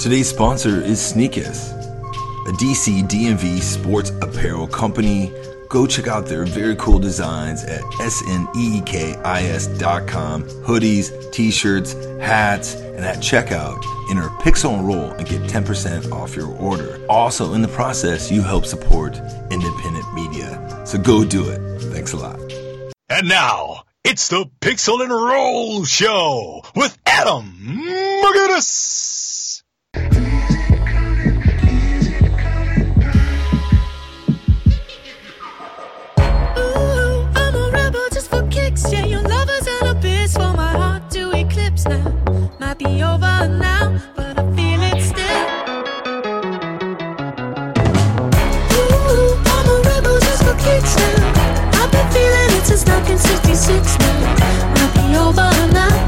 Today's sponsor is Sneekis, a DC DMV sports apparel company. Go check out their very cool designs at sneekis.com. Hoodies, t shirts, hats, and at checkout, enter Pixel and Roll and get 10% off your order. Also, in the process, you help support independent media. So go do it. Thanks a lot. And now, it's the Pixel and Roll Show with Adam McGinnis. Since 1966 now. Might be over now,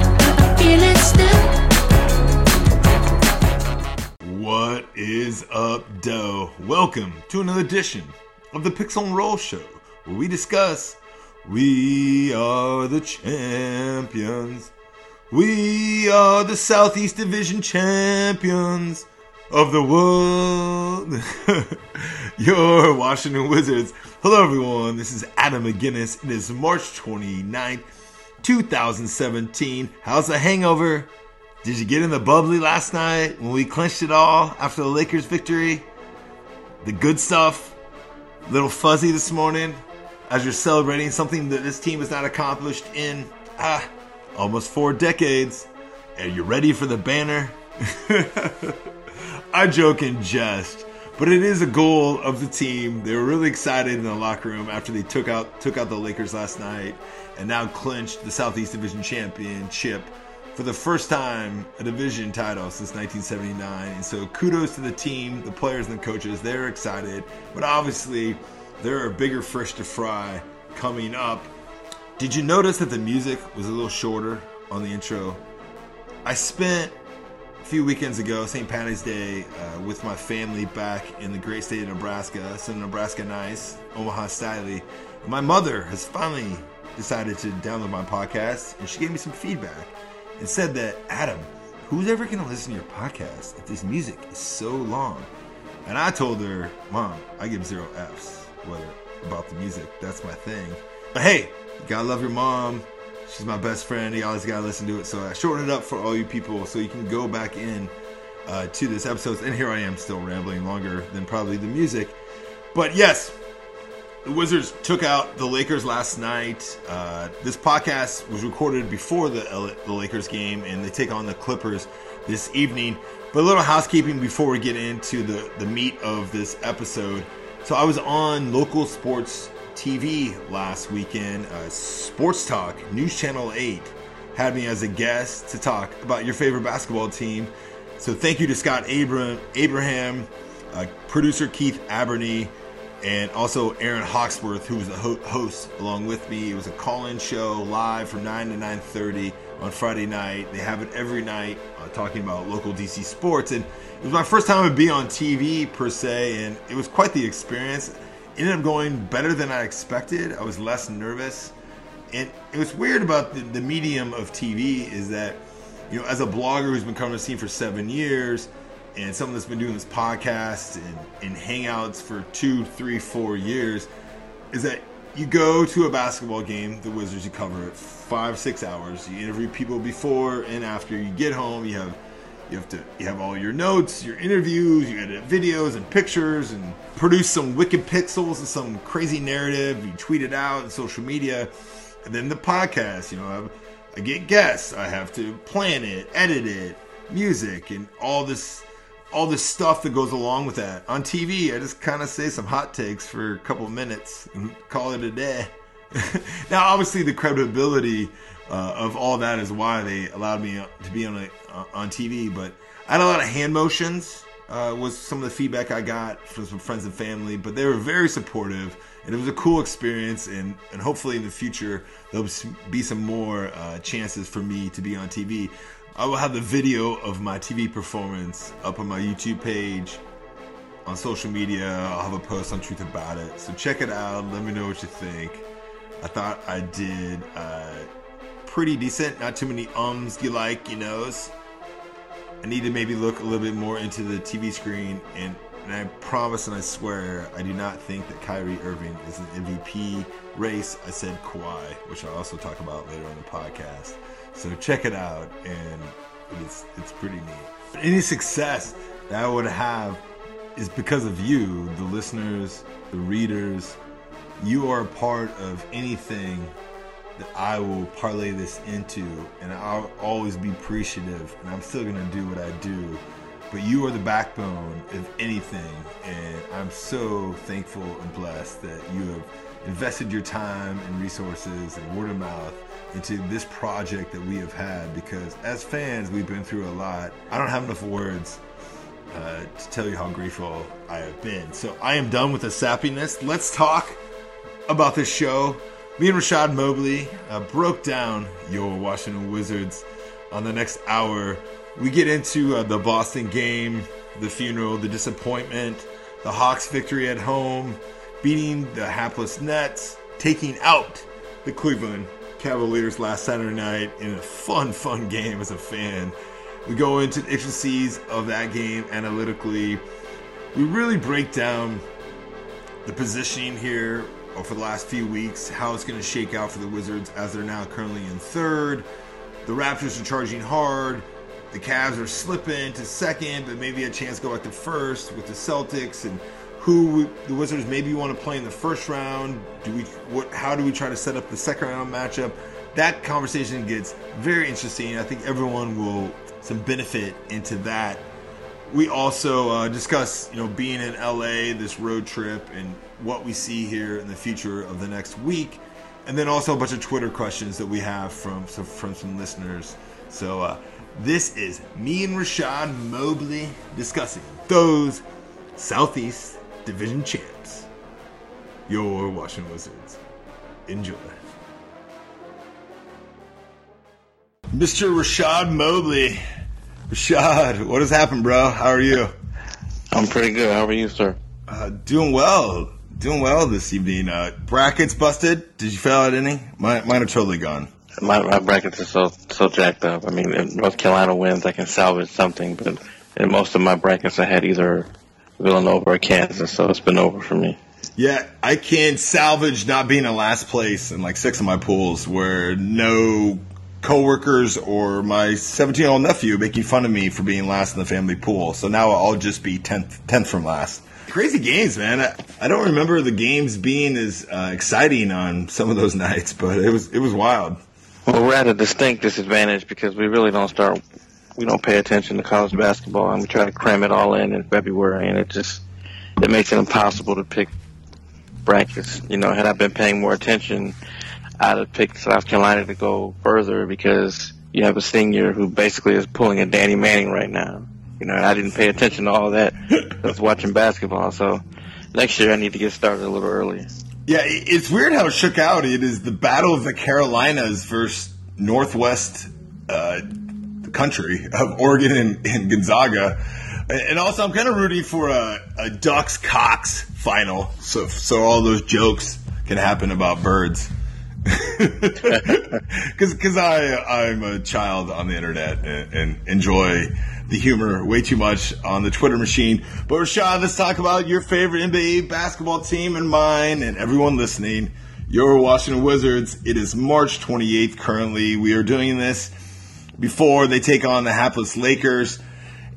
is up, Doe? Welcome to another edition of the Pixel and Roll Show, where we discuss We are the champions. We are the Southeast Division champions of the world. Your Washington Wizards. Hello, everyone. This is Adam McGinnis. It is March 29th, 2017. How's the hangover? Did you get in the bubbly last night when we clinched it all after the Lakers victory? The good stuff? Little fuzzy this morning as you're celebrating something that this team has not accomplished in ah, almost four decades. Are you ready for the banner? I joke and jest, but it is a goal of the team. They were really excited in the locker room after they took out took out the Lakers last night and now clinched the Southeast Division championship for the first time a division title since 1979. And so kudos to the team, the players and the coaches. They're excited, but obviously there are bigger fish to fry coming up. Did you notice that the music was a little shorter on the intro? I spent a few weekends ago, St. Patty's Day, uh, with my family back in the great state of Nebraska, some Nebraska nice, Omaha style. My mother has finally decided to download my podcast, and she gave me some feedback and said that Adam, who's ever going to listen to your podcast if this music is so long? And I told her, Mom, I give zero F's whether about the music. That's my thing. But hey, you gotta love your mom. She's my best friend. You always gotta listen to it. So I shortened it up for all you people so you can go back in uh, to this episode. And here I am still rambling longer than probably the music. But yes, the Wizards took out the Lakers last night. Uh, this podcast was recorded before the, L- the Lakers game, and they take on the Clippers this evening. But a little housekeeping before we get into the, the meat of this episode. So I was on local sports TV last weekend. Uh, sports Talk, News Channel 8, had me as a guest to talk about your favorite basketball team. So thank you to Scott Abram, Abraham, uh, producer Keith Aberney, and also Aaron Hawksworth, who was the ho- host along with me. It was a call-in show live from 9 to 9.30 on Friday night. They have it every night uh, talking about local DC sports. And it was my first time to be on TV per se, and it was quite the experience. It ended up going better than I expected. I was less nervous. And it was weird about the, the medium of TV is that, you know, as a blogger who's been covering the scene for seven years, and someone that's been doing this podcast and, and hangouts for two, three, four years, is that you go to a basketball game, the Wizards, you cover it five, six hours. You interview people before and after. You get home, you have you have to you have all your notes, your interviews, you edit videos and pictures, and produce some wicked pixels and some crazy narrative. You tweet it out on social media, and then the podcast. You know, I, I get guests. I have to plan it, edit it, music, and all this all this stuff that goes along with that. On TV, I just kind of say some hot takes for a couple of minutes and call it a day. now, obviously, the credibility uh, of all that is why they allowed me to be on a, uh, on TV. But I had a lot of hand motions. Uh, was some of the feedback I got from some friends and family, but they were very supportive, and it was a cool experience. And, and hopefully in the future there'll be some more uh, chances for me to be on TV. I will have the video of my TV performance up on my YouTube page, on social media. I'll have a post on Truth About It. So check it out. Let me know what you think. I thought I did uh, pretty decent. Not too many ums you like, you knows. I need to maybe look a little bit more into the TV screen and and I promise and I swear I do not think that Kyrie Irving is an MVP race. I said Kawhi, which I'll also talk about later on the podcast. So check it out, and it's it's pretty neat. Any success that I would have is because of you, the listeners, the readers. You are a part of anything that I will parlay this into, and I'll always be appreciative, and I'm still gonna do what I do but you are the backbone of anything. And I'm so thankful and blessed that you have invested your time and resources and word of mouth into this project that we have had because as fans, we've been through a lot. I don't have enough words uh, to tell you how grateful I have been. So I am done with the sappiness. Let's talk about this show. Me and Rashad Mobley uh, broke down your Washington Wizards on the next hour we get into uh, the Boston game, the funeral, the disappointment, the Hawks' victory at home, beating the hapless Nets, taking out the Cleveland Cavaliers last Saturday night in a fun, fun game as a fan. We go into the intricacies of that game analytically. We really break down the positioning here for the last few weeks, how it's going to shake out for the Wizards as they're now currently in third. The Raptors are charging hard. The Cavs are slipping to second, but maybe a chance to go back to first with the Celtics and who the Wizards maybe want to play in the first round. Do we what how do we try to set up the second round matchup? That conversation gets very interesting. I think everyone will some benefit into that. We also uh, discuss, you know, being in LA, this road trip, and what we see here in the future of the next week, and then also a bunch of Twitter questions that we have from from some listeners. So uh, this is me and Rashad Mobley discussing those Southeast Division champs, your Washington Wizards. Enjoy. Mr. Rashad Mobley. Rashad, what has happened, bro? How are you? I'm pretty good. How are you, sir? Uh, doing well. Doing well this evening. Uh, brackets busted. Did you fail at any? Mine, mine are totally gone my, my brackets are so so jacked up. I mean, if North Carolina wins, I can salvage something, but in most of my brackets, I had either Villanova or Kansas, so it's been over for me. Yeah, I can salvage not being in last place in like six of my pools where no coworkers or my 17 year old nephew making fun of me for being last in the family pool. So now I'll just be 10th, 10th from last. Crazy games, man. I, I don't remember the games being as uh, exciting on some of those nights, but it was it was wild. Well, we're at a distinct disadvantage because we really don't start, we don't pay attention to college basketball, and we try to cram it all in in February, and it just it makes it impossible to pick brackets. You know, had I been paying more attention, I'd have picked South Carolina to go further because you have a senior who basically is pulling a Danny Manning right now. You know, I didn't pay attention to all that. I was watching basketball, so next year I need to get started a little earlier. Yeah, it's weird how it shook out. It is the battle of the Carolinas versus Northwest uh, country of Oregon and, and, Gonzaga. And also, I'm kind of rooting for a, a Ducks Cocks final, so so all those jokes can happen about birds. Because I I'm a child on the internet and, and enjoy the humor way too much on the Twitter machine. But Rashad, let's talk about your favorite NBA basketball team and mine and everyone listening. Your Washington Wizards. It is March 28th currently. We are doing this before they take on the hapless Lakers.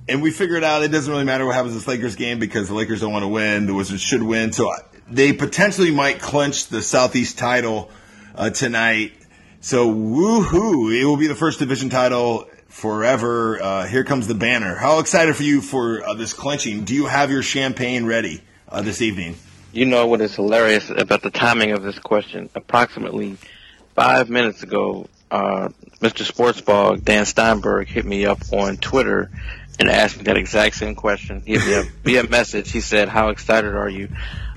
And we figured out it doesn't really matter what happens this Lakers game because the Lakers don't want to win. The Wizards should win. So they potentially might clinch the Southeast title uh, tonight. So woohoo! It will be the first division title forever. Uh, here comes the banner. How excited for you for uh, this clinching? Do you have your champagne ready uh, this evening? You know what is hilarious about the timing of this question? Approximately five minutes ago, uh, Mr. Sportsball, Dan Steinberg, hit me up on Twitter and asked me that exact same question. He hit me up via message. He said, "How excited are you?"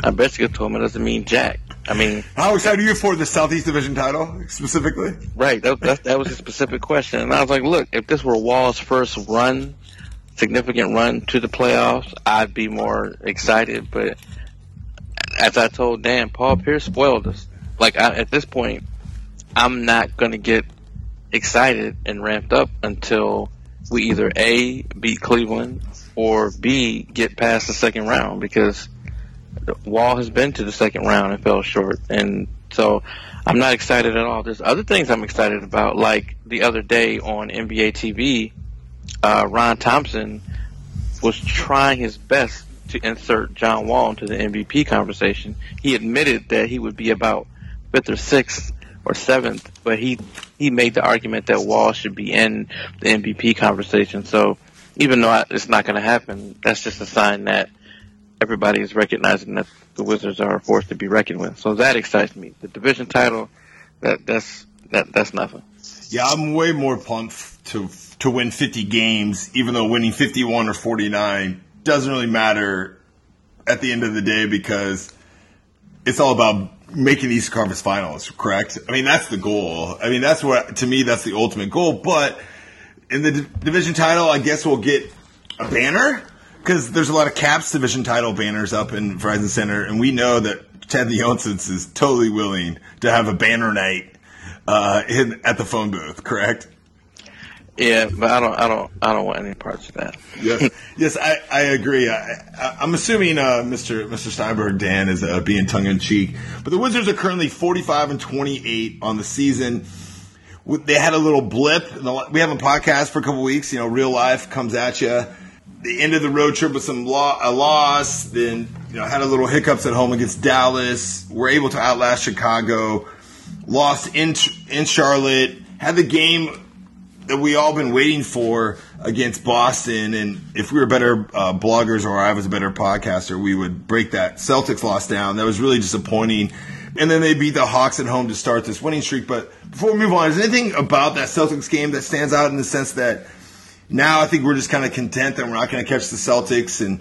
I basically told him it doesn't mean jack. I mean, how excited are you for the Southeast Division title specifically? Right. That, that, that was a specific question, and I was like, "Look, if this were Wall's first run, significant run to the playoffs, I'd be more excited." But as I told Dan, Paul Pierce spoiled us. Like I, at this point, I'm not going to get excited and ramped up until we either A, beat Cleveland, or B, get past the second round because Wall has been to the second round and fell short. And so I'm not excited at all. There's other things I'm excited about, like the other day on NBA TV, uh, Ron Thompson was trying his best to insert John Wall into the MVP conversation. He admitted that he would be about fifth or sixth or seventh, but he he made the argument that Wall should be in the MVP conversation. So even though it's not going to happen, that's just a sign that everybody is recognizing that the Wizards are a force to be reckoned with. So that excites me. The division title, that that's that that's nothing. Yeah, I'm way more pumped to to win 50 games, even though winning 51 or 49 doesn't really matter at the end of the day because it's all about making East Conference Finals. Correct? I mean, that's the goal. I mean, that's what to me that's the ultimate goal. But in the d- division title, I guess we'll get a banner because there's a lot of Caps division title banners up in Verizon Center, and we know that Ted Leonsis is totally willing to have a banner night uh, in, at the phone booth. Correct? Yeah, but I don't, I don't, I don't want any parts of that. yes, yes, I, I agree. I, am assuming uh, Mr. Mr. Steinberg Dan is uh, being tongue in cheek, but the Wizards are currently 45 and 28 on the season. They had a little blip. We have a podcast for a couple weeks. You know, real life comes at you. The end of the road trip with some lo- a loss. Then you know had a little hiccups at home against Dallas. We're able to outlast Chicago. Lost in in Charlotte. Had the game that we all been waiting for against Boston. And if we were better uh, bloggers or I was a better podcaster, we would break that Celtics loss down. That was really disappointing. And then they beat the Hawks at home to start this winning streak. But before we move on, is anything about that Celtics game that stands out in the sense that now I think we're just kind of content that we're not going to catch the Celtics and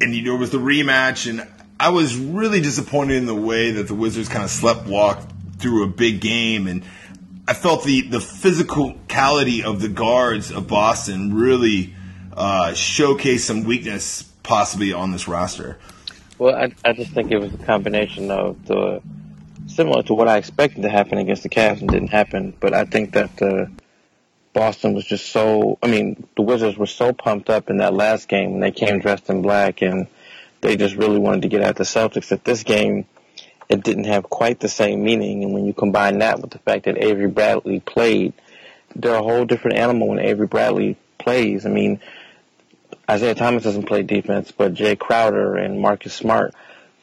and you know it was the rematch and I was really disappointed in the way that the Wizards kind of slept walk through a big game and I felt the the physicality of the guards of Boston really uh, showcased some weakness possibly on this roster. Well, I, I just think it was a combination of the similar to what I expected to happen against the Cavs and didn't happen. But I think that uh, Boston was just so. I mean, the Wizards were so pumped up in that last game when they came dressed in black, and they just really wanted to get at the Celtics. That this game it didn't have quite the same meaning. And when you combine that with the fact that Avery Bradley played, they're a whole different animal when Avery Bradley plays. I mean, Isaiah Thomas doesn't play defense, but Jae Crowder and Marcus Smart,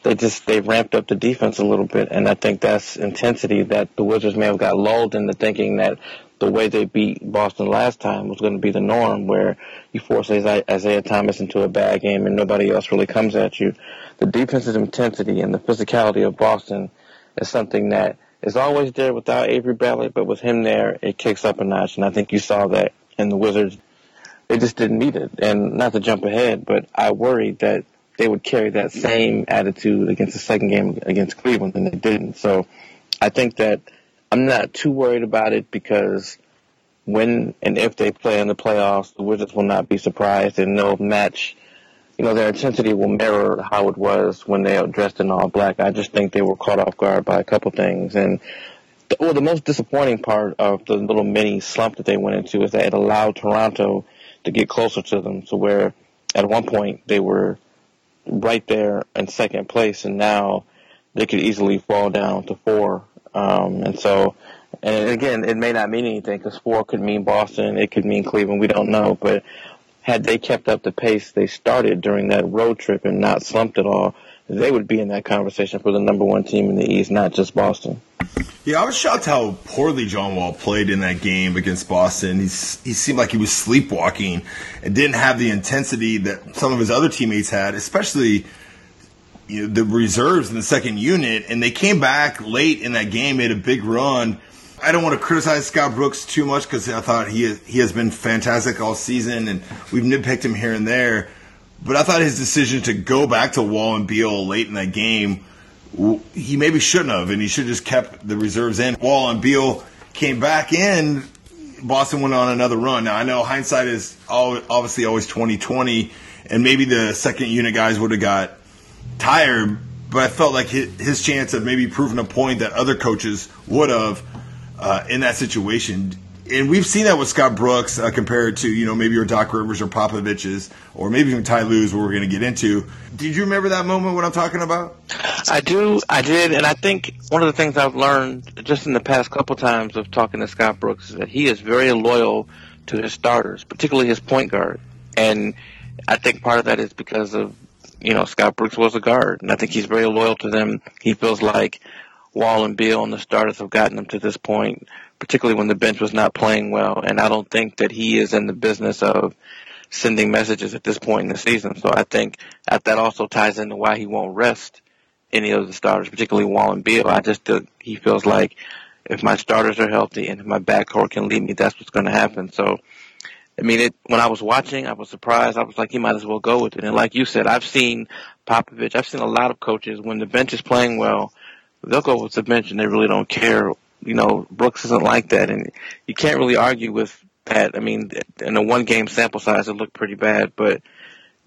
they just they ramped up the defense a little bit, and I think that's intensity that the Wizards may have got lulled into thinking that the way they beat Boston last time was going to be the norm, where you force Isaiah Thomas into a bad game and nobody else really comes at you. The defensive intensity and the physicality of Boston is something that is always there without Avery Bradley, but with him there, it kicks up a notch, and I think you saw that in the Wizards. They just didn't need it, and not to jump ahead, but I worried that they would carry that same attitude against the second game against Cleveland, and they didn't. So I think that I'm not too worried about it because when and if they play in the playoffs, the Wizards will not be surprised and they'll match. You know, their intensity will mirror how it was when they were dressed in all black. I just think they were caught off guard by a couple things. And the, well, the most disappointing part of the little mini slump that they went into is that it allowed Toronto to get closer to them to where at one point they were right there in second place and now they could easily fall down to four um, and so, and again, it may not mean anything because four could mean Boston, it could mean Cleveland. We don't know, but had they kept up the pace they started during that road trip and not slumped at all, they would be in that conversation for the number one team in the East, not just Boston. Yeah, I was shocked how poorly John Wall played in that game against Boston. He's, he seemed like he was sleepwalking and didn't have the intensity that some of his other teammates had, especially – you know, the reserves in the second unit, and they came back late in that game, made a big run. I don't want to criticize Scott Brooks too much because I thought he he has been fantastic all season, and we've nitpicked him here and there. But I thought his decision to go back to Wall and Beal late in that game, he maybe shouldn't have, and he should have just kept the reserves in. Wall and Beal came back in. Boston went on another run. Now I know hindsight is obviously always twenty twenty, and maybe the second unit guys would have got tired, but I felt like his, chance of maybe proving a point that other coaches would have uh, in that situation. And we've seen that with Scott Brooks uh, compared to you know maybe your Doc Rivers or Popovich's or maybe even Ty Lue's, where we're going to get into. Did you remember that moment? What I'm talking about? I do, I did, and I think one of the things I've learned just in the past couple times of talking to Scott Brooks is that he is very loyal to his starters, particularly his point guard, and I think part of that is because of you know Scott Brooks was a guard, and I think he's very loyal to them. He feels like Wall and Beal and the starters have gotten him to this point particularly when the bench was not playing well. And I don't think that he is in the business of sending messages at this point in the season. So I think that also ties into why he won't rest any of the starters, particularly Wall and Beal. I just uh, he feels like if my starters are healthy and if my backcourt can lead me, that's what's going to happen. So. I mean, it, when I was watching, I was surprised. I was like, he might as well go with it. And like you said, I've seen Popovich. I've seen a lot of coaches when the bench is playing well, they'll go with the bench and they really don't care you know, Brooks isn't like that, and you can't really argue with that. I mean, in a one game sample size, it looked pretty bad, but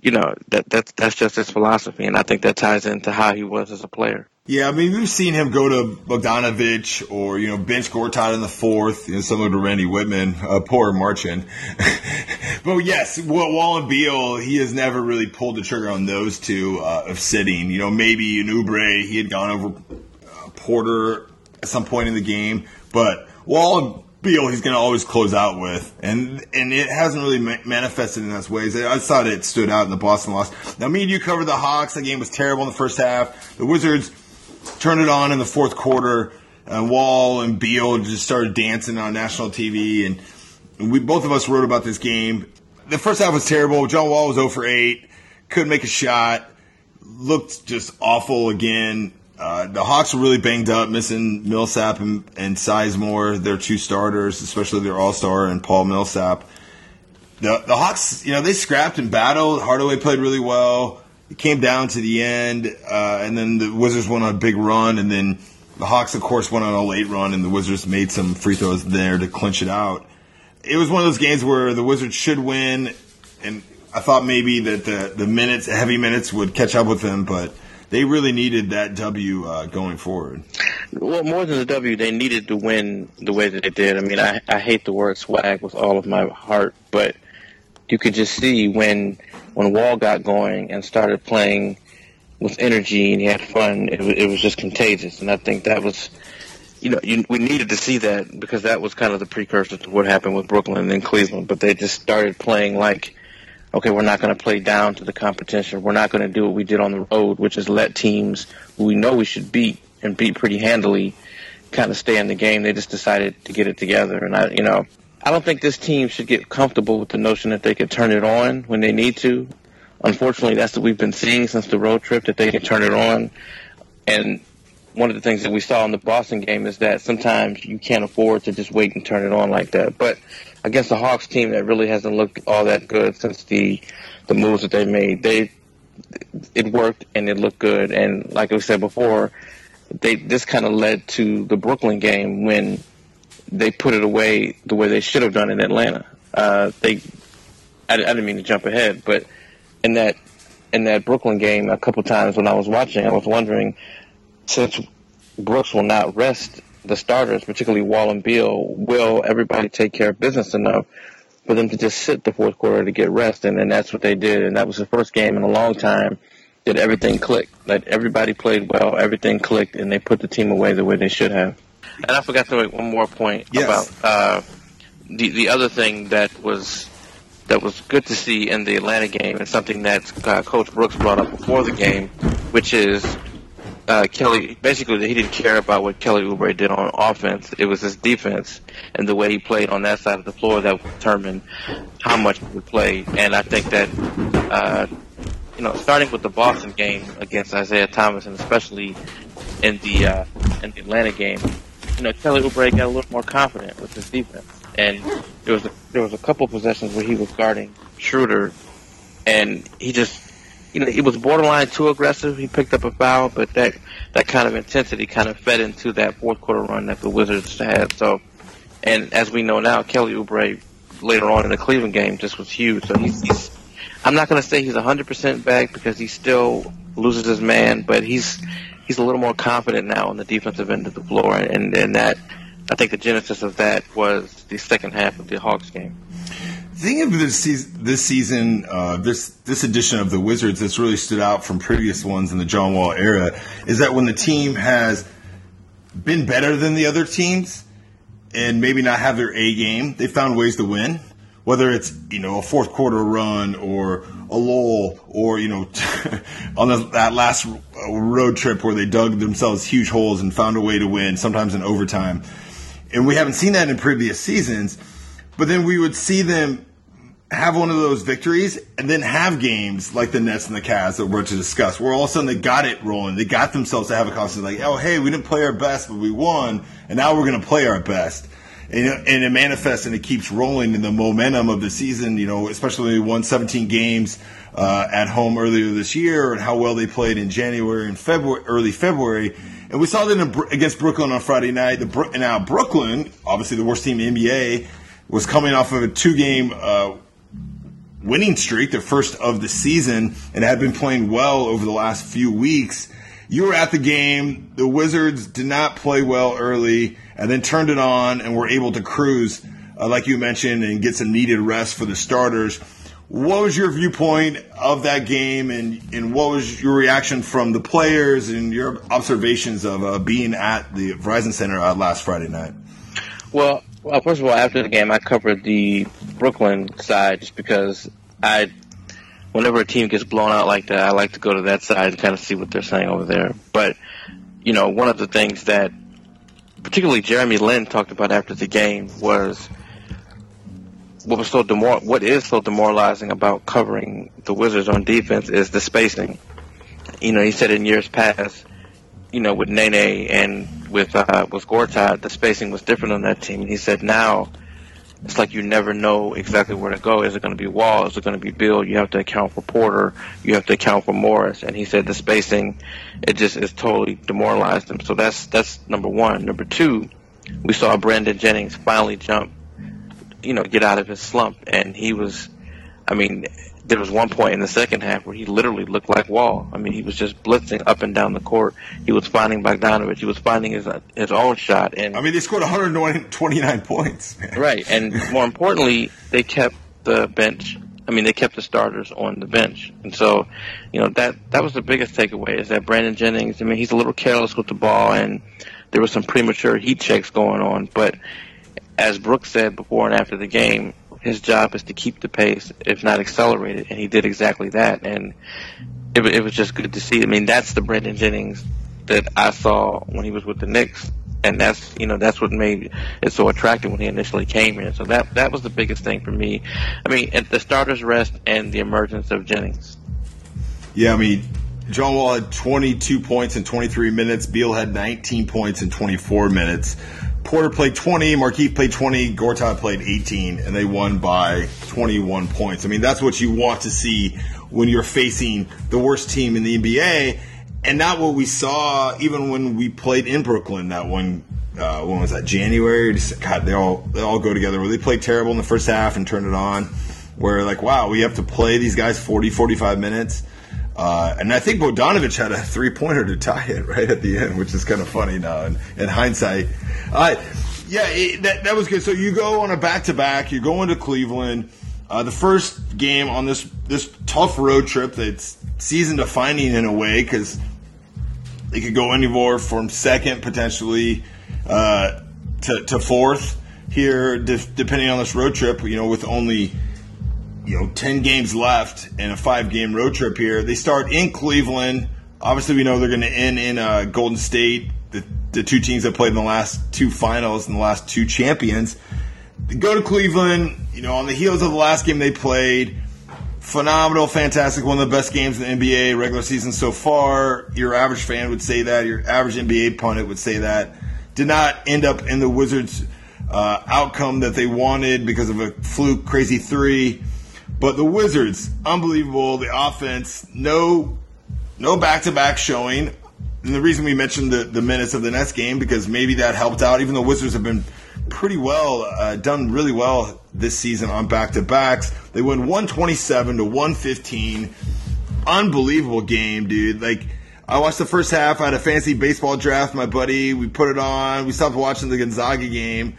you know that that's that's just his philosophy, and I think that ties into how he was as a player. Yeah, I mean, we've seen him go to Bogdanovich or, you know, bench Gortat in the fourth, you know, similar to Randy Wittman, uh, poor Marcin. but yes, Wall and Beal, he has never really pulled the trigger on those two uh, of sitting. You know, maybe in Oubre, he had gone over uh, Porter at some point in the game. But Wall and Beal, he's going to always close out with, and and it hasn't really ma- manifested in those ways. I thought it stood out in the Boston loss. Now, me and you covered the Hawks. The game was terrible in the first half. The Wizards turned it on in the fourth quarter. And Wall and Beal just started dancing on national TV, and we both of us wrote about this game. The first half was terrible. John Wall was 0 for 8, couldn't make a shot, looked just awful again. Uh, the Hawks were really banged up, missing Millsap and, and Bazemore, their two starters, especially their All Star and Paul Millsap. The the Hawks, you know, they scrapped and battled. Hardaway played really well. It came down to the end, uh, and then the Wizards went on a big run, and then the Hawks, of course, went on a late run, and the Wizards made some free throws there to clinch it out. It was one of those games where the Wizards should win, and I thought maybe that the the minutes, heavy minutes, would catch up with them, but they really needed that W uh, going forward. Well, more than the W, they needed to win the way that they did. I mean, I, I hate the word swag with all of my heart, but you could just see when when Wall got going and started playing with energy and he had fun, it, it was just contagious. And I think that was, you know, you, we needed to see that because that was kind of the precursor to what happened with Brooklyn and Cleveland. But they just started playing like okay, we're not going to play down to the competition. We're not going to do what we did on the road, which is let teams who we know we should beat and beat pretty handily kind of stay in the game. They just decided to get it together. And I, you know, I don't think this team should get comfortable with the notion that they can turn it on when they need to. Unfortunately, that's what we've been seeing since the road trip that they can turn it on. And one of the things that we saw in the Boston game is that sometimes you can't afford to just wait and turn it on like that. But against the Hawks team that really hasn't looked all that good since the the moves that they made. They it worked and it looked good. And like I said before, they this kind of led to the Brooklyn game when they put it away the way they should have done in Atlanta. Uh, they I, I didn't mean to jump ahead, but in that in that Brooklyn game, a couple times when I was watching, I was wondering since Brooks will not rest the starters, particularly Wall and Beal, will everybody take care of business enough for them to just sit the fourth quarter to get rest? And then that's what they did. And that was the first game in a long time that everything clicked. That everybody played well, everything clicked, and they put the team away the way they should have. And I forgot to make one more point yes. about uh, the the other thing that was that was good to see in the Atlanta game, and something that uh, Coach Brooks brought up before the game, which is uh, Kelly basically he didn't care about what Kelly Oubre did on offense. It was his defense and the way he played on that side of the floor that determined how much he would play. And I think that uh, you know, starting with the Boston game against Isaiah Thomas, and especially in the uh, in the Atlanta game, you know, Kelly Oubre got a little more confident with his defense. And there was a, there was a couple possessions where he was guarding Schroeder, and he just you know, he was borderline too aggressive. He picked up a foul, but that that kind of intensity kind of fed into that fourth quarter run that the Wizards had. So, and as we know now, Kelly Oubre later on in the Cleveland game just was huge. So he's, he's I'm not going to say he's 100% back because he still loses his man, but he's he's a little more confident now on the defensive end of the floor, and and that I think the genesis of that was the second half of the Hawks game. Thing of this season, this season, uh, this this edition of the Wizards that's really stood out from previous ones in the John Wall era is that when the team has been better than the other teams and maybe not have their A game, they found ways to win. Whether it's you know a fourth quarter run or a lull or you know on the, that last road trip where they dug themselves huge holes and found a way to win, sometimes in overtime, and we haven't seen that in previous seasons. But then we would see them have one of those victories and then have games like the Nets and the Cavs that we're to discuss, where all of a sudden they got it rolling. They got themselves to have a confidence like, oh, hey, we didn't play our best, but we won, and now we're going to play our best. And, and it manifests and it keeps rolling in the momentum of the season, you know, especially when they won 17 games uh, at home earlier this year and how well they played in January and February, early February. And we saw that in, against Brooklyn on Friday night. The, now, Brooklyn, obviously the worst team in the NBA, was coming off of a two game uh, winning streak, their first of the season, and had been playing well over the last few weeks. You were at the game. The Wizards did not play well early and then turned it on and were able to cruise, uh, like you mentioned, and get some needed rest for the starters. What was your viewpoint of that game, and, and what was your reaction from the players and your observations of uh, being at the Verizon Center uh, last Friday night? Well, well, first of all, after the game, I covered the Brooklyn side just because I, whenever a team gets blown out like that, I like to go to that side and kind of see what they're saying over there. But, you know, one of the things that particularly Jeremy Lin talked about after the game was what was so demor- what is so demoralizing about covering the Wizards on defense is the spacing. You know, he said in years past, you know, with Nene and with uh, with Gortat, the spacing was different on that team. And he said now it's like you never know exactly where to go. Is it going to be Wall? Is it going to be Beal? You have to account for Porter. You have to account for Morris. And he said the spacing, it just is totally demoralized him. So that's that's number one. Number two, we saw Brandon Jennings finally jump, you know, get out of his slump, and he was, I mean, there was one point in the second half where he literally looked like Wall. I mean, he was just blitzing up and down the court. He was finding Bogdanovich. He was finding his his own shot. And I mean, they scored 129 points. Man. Right, and more importantly, they kept the bench. I mean, they kept the starters on the bench, and so, you know, that that was the biggest takeaway is that Brandon Jennings. I mean, he's a little careless with the ball, and there was some premature heat checks going on. But as Brooks said before and after the game, his job is to keep the pace, if not accelerate it, and he did exactly that. And it, it was just good to see. I mean, that's the Brandon Jennings that I saw when he was with the Knicks, and that's you know that's what made it so attractive when he initially came here. So that that was the biggest thing for me. I mean, at the starters rest and the emergence of Jennings. Yeah, I mean. John Wall had 22 points in 23 minutes. Beal had 19 points in 24 minutes. Porter played 20, Markieff played 20, Gortat played 18, and they won by 21 points. I mean, that's what you want to see when you're facing the worst team in the NBA, and not what we saw even when we played in Brooklyn that one. Uh, when was that? January. God, they all they all go together. Where they played terrible in the first half and turned it on. Where like, wow, we have to play these guys 40, 45 minutes. Uh, and I think Bogdanovich had a three pointer to tie it right at the end, which is kind of funny now in, in hindsight. Uh, yeah, it, that, that was good. So you go on a back to back, you're going to Cleveland. Uh, the first game on this this tough road trip that's season defining in a way because they could go anywhere from second potentially uh, to, to fourth here, depending on this road trip. You know, with only you know, 10 games left and a five game road trip here. They start in Cleveland. Obviously, we know they're going to end in uh, Golden State, the, the two teams that played in the last two finals and the last two champions. They go to Cleveland, you know, on the heels of the last game they played. Phenomenal, fantastic, one of the best games in the NBA regular season so far. Your average fan would say that. Your average NBA pundit would say that. Did not end up in the Wizards' uh, outcome that they wanted because of a fluke crazy three. But the Wizards, unbelievable. The offense, no, no back-to-back showing. And the reason we mentioned the, the minutes of the Nets game because maybe that helped out. Even though Wizards have been pretty well, uh, done really well this season on back-to-backs. They win 127 to 115. Unbelievable game, dude. Like I watched the first half. I had a fancy baseball draft. My buddy, we put it on. We stopped watching the Gonzaga game,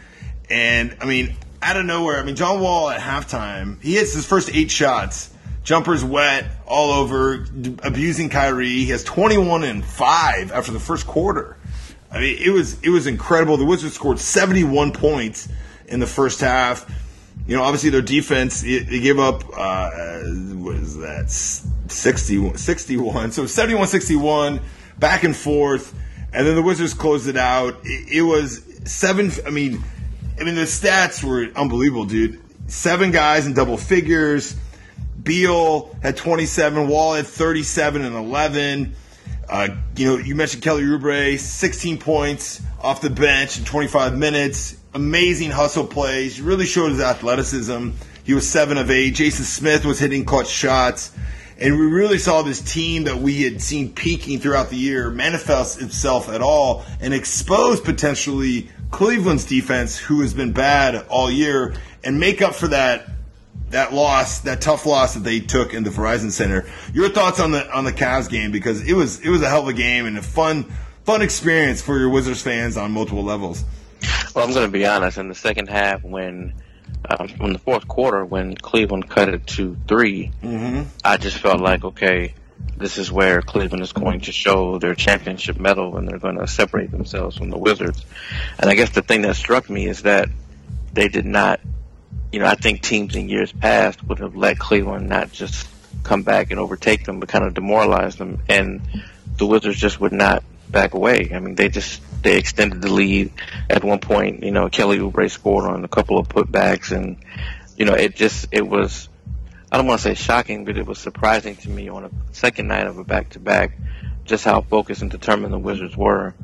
and I mean, out of nowhere, I mean, John Wall at halftime, he hits his first eight shots. Jumpers wet all over, abusing Kyrie. He has 21 and five after the first quarter. I mean, it was it was incredible. The Wizards scored 71 points in the first half. You know, obviously their defense, they gave up, uh, what is that, S- 60, 61. So 71 61, back and forth. And then the Wizards closed it out. It, it was seven, I mean, I mean, the stats were unbelievable, dude. Seven guys in double figures. Beal had 27. Wall had 37 and 11. Uh, you know, you mentioned Kelly Oubre, 16 points off the bench in 25 minutes. Amazing hustle plays. Really showed his athleticism. He was seven of eight. Jason Smith was hitting clutch shots. And we really saw this team that we had seen peaking throughout the year manifest itself at all and expose potentially Cleveland's defense, who has been bad all year, and make up for that that loss, that tough loss that they took in the Verizon Center. Your thoughts on the on the Cavs game because it was it was a hell of a game and a fun fun experience for your Wizards fans on multiple levels. Well, I'm going to be honest. In the second half, when um, in the fourth quarter, when Cleveland cut it to 3 mhm I just felt like, okay, this is where Cleveland is going to show their championship medal, and they're going to separate themselves from the Wizards. And I guess the thing that struck me is that they did not. You know, I think teams in years past would have let Cleveland not just come back and overtake them, but kind of demoralize them, and the Wizards just would not back away. I mean, they just they extended the lead at one point. You know, Kelly Oubre scored on a couple of putbacks, and you know, it just it was. I don't want to say shocking, but it was surprising to me on a second night of a back to back, just how focused and determined the Wizards were.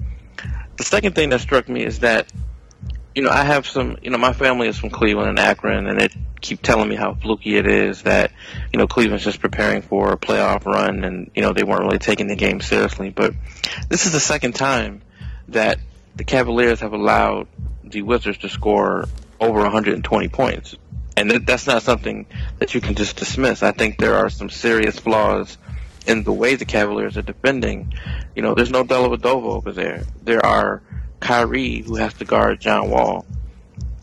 The second thing that struck me is that, you know, I have some, you know, my family is from Cleveland and Akron, and they keep telling me how fluky it is that, you know, Cleveland's just preparing for a playoff run, and you know they weren't really taking the game seriously. But this is the second time that the Cavaliers have allowed the Wizards to score over 120 points. And that, that's not something that you can just dismiss. I think there are some serious flaws in the way the Cavaliers are defending. You know, there's no Dellavedova over there. There are Kyrie who has to guard John Wall.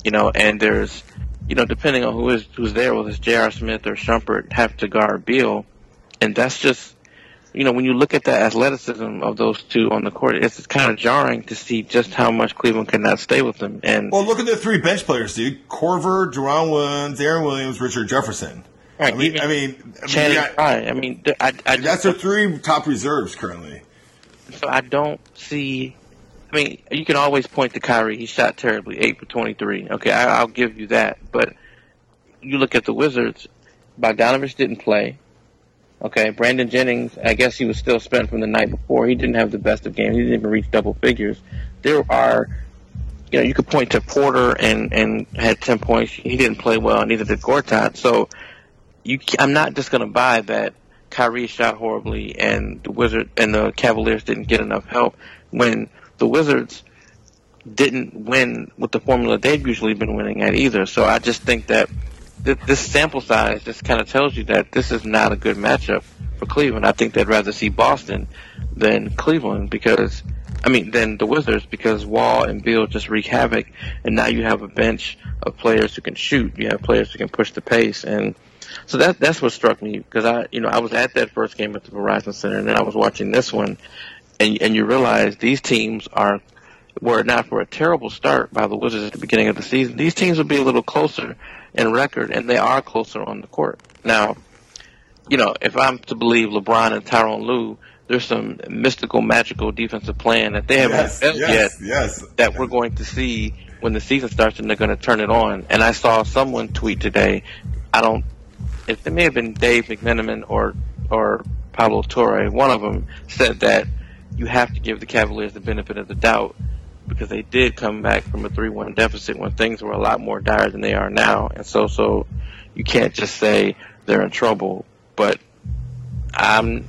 You know, and there's, you know, depending on who is who's there, whether it's J.R. Smith or Shumpert, have to guard Beal, and that's just you know, when you look at the athleticism of those two on the court, it's kind of jarring to see just how much Cleveland cannot stay with them. And Well, look at the three bench players, dude. Korver, Deron Williams, Aaron Williams, Richard Jefferson. Right, I mean, I mean, I mean, I mean, I, I that's their three top reserves currently. so I don't see. I mean, you can always point to Kyrie. He shot terribly, eight for twenty-three. Okay, I, I'll give you that. But you look at the Wizards. Bogdanovich didn't play. Okay, Brandon Jennings. I guess he was still spent from the night before. He didn't have the best of games. He didn't even reach double figures. There are, you know, you could point to Porter and and had ten points. He didn't play well. Neither did Gortat. So you, I'm not just going to buy that Kyrie shot horribly and the Wizard and the Cavaliers didn't get enough help when the Wizards didn't win with the formula they've usually been winning at either. So I just think that th- this sample size just kind of tells you that this is not a good matchup for Cleveland. I think they'd rather see Boston than Cleveland because, I mean, than the Wizards because Wall and Beal just wreak havoc, and now you have a bench of players who can shoot. You have players who can push the pace, and so that that's what struck me because I, you know, I was at that first game at the Verizon Center, and then I was watching this one, and and you realize these teams are were it not for a terrible start by the Wizards at the beginning of the season, these teams would be a little closer in record, and they are closer on the court. Now, you know, if I'm to believe LeBron and Tyronn Lue, there's some mystical, magical defensive plan that they haven't Yes, built yet yes, yes. that we're going to see when the season starts and they're going to turn it on. And I saw someone tweet today, I don't, it, it may have been Dave McMenamin or, or Pablo Torre, one of them said that you have to give the Cavaliers the benefit of the doubt because they did come back from a 3-1 deficit when things were a lot more dire than they are now. And so, so you can't just say they're in trouble, but I'm,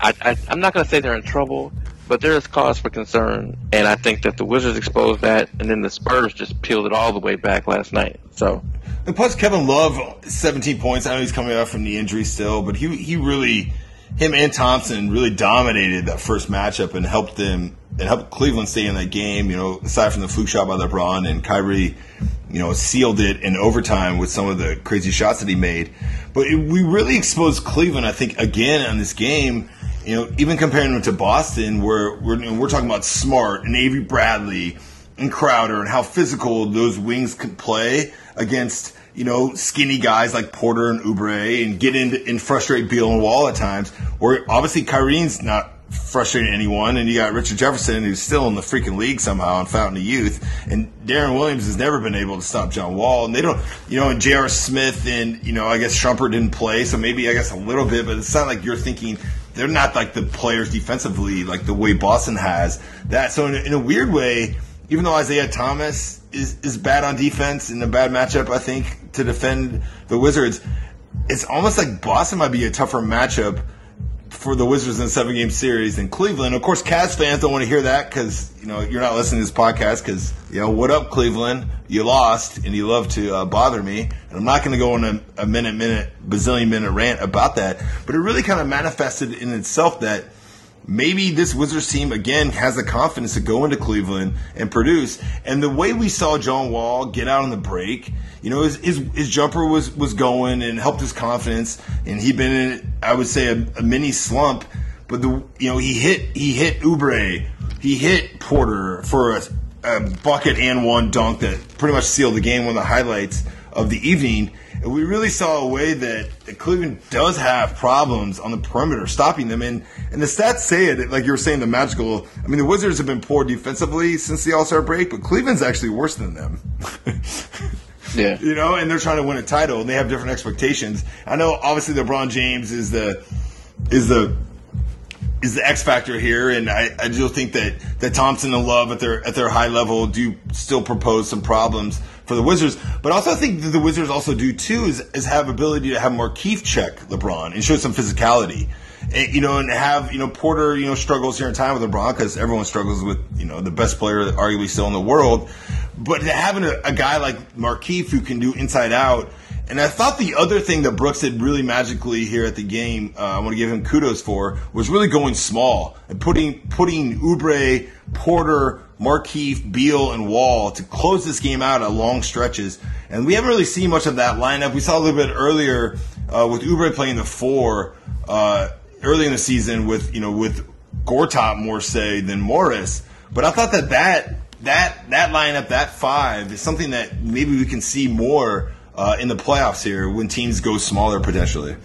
I, I, I'm not going to say they're in trouble, but there is cause for concern, and I think that the Wizards exposed that, and then the Spurs just peeled it all the way back last night. So, And plus, Kevin Love, 17 points. I know he's coming out from the injury still, but he he really him and Thompson really dominated that first matchup and helped them and helped Cleveland stay in that game. You know, aside from the fluke shot by LeBron and Kyrie, you know, sealed it in overtime with some of the crazy shots that he made. But it, we really exposed Cleveland, I think, again on this game. You know, even comparing them to Boston, where we're you know, we're talking about Smart and Avery Bradley and Crowder and how physical those wings could play against you know, skinny guys like Porter and Oubre and get in and frustrate Beal and Wall at times. Or obviously Kyrie's not frustrating anyone, and you got Richard Jefferson who's still in the freaking league somehow on Fountain of Youth, and Deron Williams has never been able to stop John Wall, and they don't, you know, and J.R. Smith and you know, I guess Shumpert didn't play, so maybe I guess a little bit, but it's not like you're thinking they're not like the players defensively like the way Boston has that. So in a, in a weird way, even though Isaiah Thomas is is bad on defense in a bad matchup, I think to defend the Wizards, it's almost like Boston might be a tougher matchup for the Wizards in a seven game series than Cleveland. Of course, Cavs fans don't want to hear that because you know you're not listening to this podcast because you know what up Cleveland, you lost and you love to uh, bother me, and I'm not going to go on a, a minute, minute, bazillion minute rant about that. But it really kind of manifested in itself that maybe this Wizards team again has the confidence to go into Cleveland and produce. And the way we saw John Wall get out on the break, you know, his his, his jumper was was going and helped his confidence, and he'd been in, I would say, a, a mini slump. But the you know he hit he hit Oubre, he hit Porter for a, a bucket and one dunk that pretty much sealed the game. One of the highlights of the evening. And we really saw a way that Cleveland does have problems on the perimeter, stopping them. And, and the stats say it, like you were saying, the magical. I mean, the Wizards have been poor defensively since the All Star break, but Cleveland's actually worse than them. yeah. You know, and they're trying to win a title, and they have different expectations. I know, obviously, LeBron James is the is the is the X factor here, and I, I do think that, that Thompson and Love at their at their high level do still propose some problems for the Wizards. But also, I think the Wizards also do too is, is have ability to have Markieff check LeBron and show some physicality. And, you know, and have you know Porter you know struggles here in time with LeBron because everyone struggles with you know the best player arguably still in the world. But having a, a guy like Markieff who can do inside out and I thought the other thing that Brooks did really magically here at the game, uh, I want to give him kudos for, was really going small and putting putting Oubre, Porter, Markieff, Beal, and Wall to close this game out at long stretches. And we haven't really seen much of that lineup. We saw a little bit earlier uh, with Oubre playing the four uh, early in the season with you know with Gortat more say than Morris. But I thought that that that that lineup, that five, is something that maybe we can see more uh, in the playoffs here when teams go smaller potentially.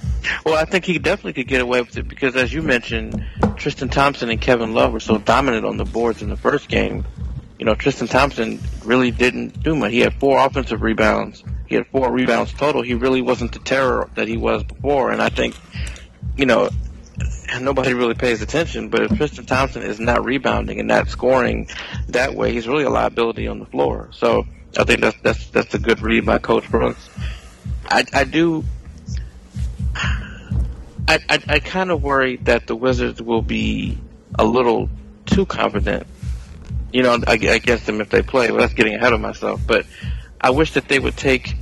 Well, I think he definitely could get away with it because, as you mentioned, Tristan Thompson and Kevin Love were so dominant on the boards in the first game. You know, Tristan Thompson really didn't do much. He had four offensive rebounds. He had four rebounds total. He really wasn't the terror that he was before. And I think, you know, nobody really pays attention, but if Tristan Thompson is not rebounding and not scoring that way, he's really a liability on the floor. So I think that's that's that's a good read by Coach Brooks. I I do. I I, I kind of worry that the Wizards will be a little too confident. You know, against them if they play. Well, that's getting ahead of myself. But I wish that they would take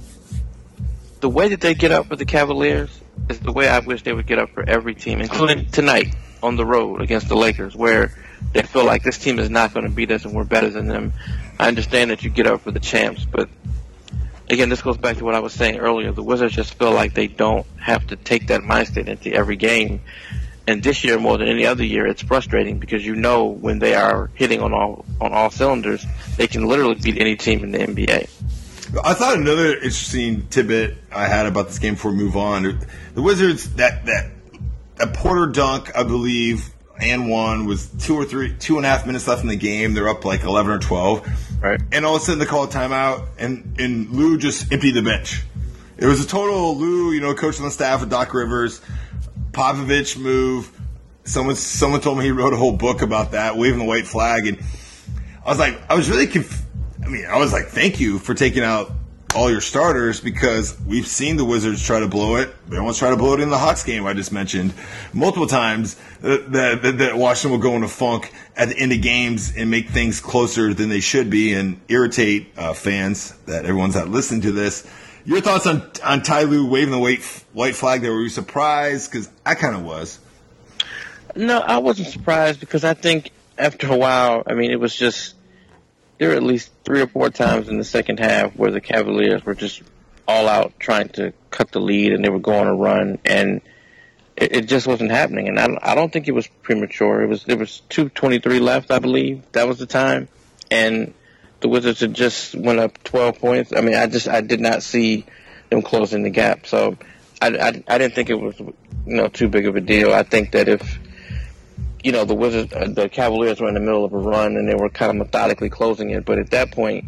the way that they get up for the Cavaliers is the way I wish they would get up for every team, including tonight on the road against the Lakers, where they feel like this team is not going to beat us and we're better than them. I understand that you get up for the champs, but again, this goes back to what I was saying earlier. The Wizards just feel like they don't have to take that mindset into every game. And this year, more than any other year, it's frustrating because you know when they are hitting on all on all cylinders, they can literally beat any team in the NBA. I thought another interesting tidbit I had about this game before we move on. The Wizards that that a Porter dunk, I believe, and one was two or three, two and a half minutes left in the game. They're up like eleven or twelve, right? And all of a sudden they call a timeout, and and Lue just emptied the bench. It was a total Lue, you know, coach on the staff with Doc Rivers, Popovich move. Someone someone told me he wrote a whole book about that, waving the white flag, and I was like, I was really, conf- I mean, I was like, thank you for taking out all your starters because we've seen the Wizards try to blow it. They almost try to blow it in the Hawks game I just mentioned multiple times. That, that, that Washington will go into funk at the end of games and make things closer than they should be and irritate uh, fans that everyone's not listening to this. Your thoughts on on Ty Lue waving the white white flag there? Were you surprised? Because I kind of was. No, I wasn't surprised because I think after a while, I mean, it was just there were at least three or four times in the second half where the Cavaliers were just all out trying to cut the lead and they were going to run and it, it just wasn't happening. And I, I don't think it was premature. It was there was two twenty three left, I believe. That was the time, and the Wizards had just went up twelve points. I mean, I just I did not see them closing the gap. So I, I, I didn't think it was you know too big of a deal. I think that if you know the Wizards, uh, the Cavaliers were in the middle of a run and they were kind of methodically closing it, but at that point,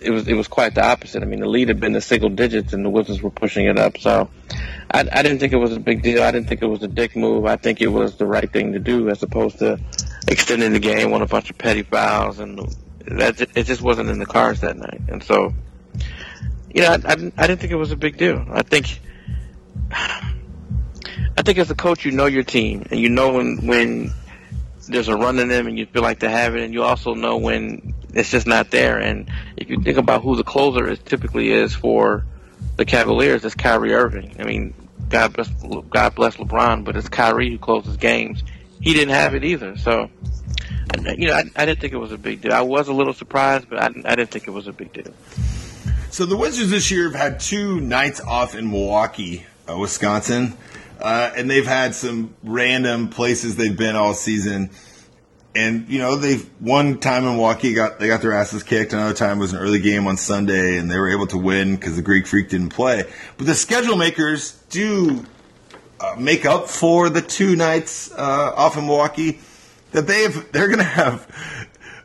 it was it was quite the opposite. I mean, the lead had been the single digits and the Wizards were pushing it up. So I, I didn't think it was a big deal. I didn't think it was a dick move. I think it was the right thing to do as opposed to extending the game on a bunch of petty fouls and that it just wasn't in the cards that night. And so, you know, I, I, I didn't think it was a big deal. I think. I think as a coach, you know your team, and you know when when there's a run in them, and you feel like they have it, and you also know when it's just not there. And if you think about who the closer is typically is for the Cavaliers, it's Kyrie Irving. I mean, God bless God bless LeBron, but it's Kyrie who closes games. He didn't have it either, so. You know, I, I didn't think it was a big deal. I was a little surprised, but I, I didn't think it was a big deal. So the Wizards this year have had two nights off in Milwaukee, uh, Wisconsin, uh, and they've had some random places they've been all season. And you know, they've one time in Milwaukee got they got their asses kicked. Another time was an early game on Sunday, and they were able to win because the Greek Freak didn't play. But the schedule makers do uh, make up for the two nights uh, off in Milwaukee that they have. They're to have.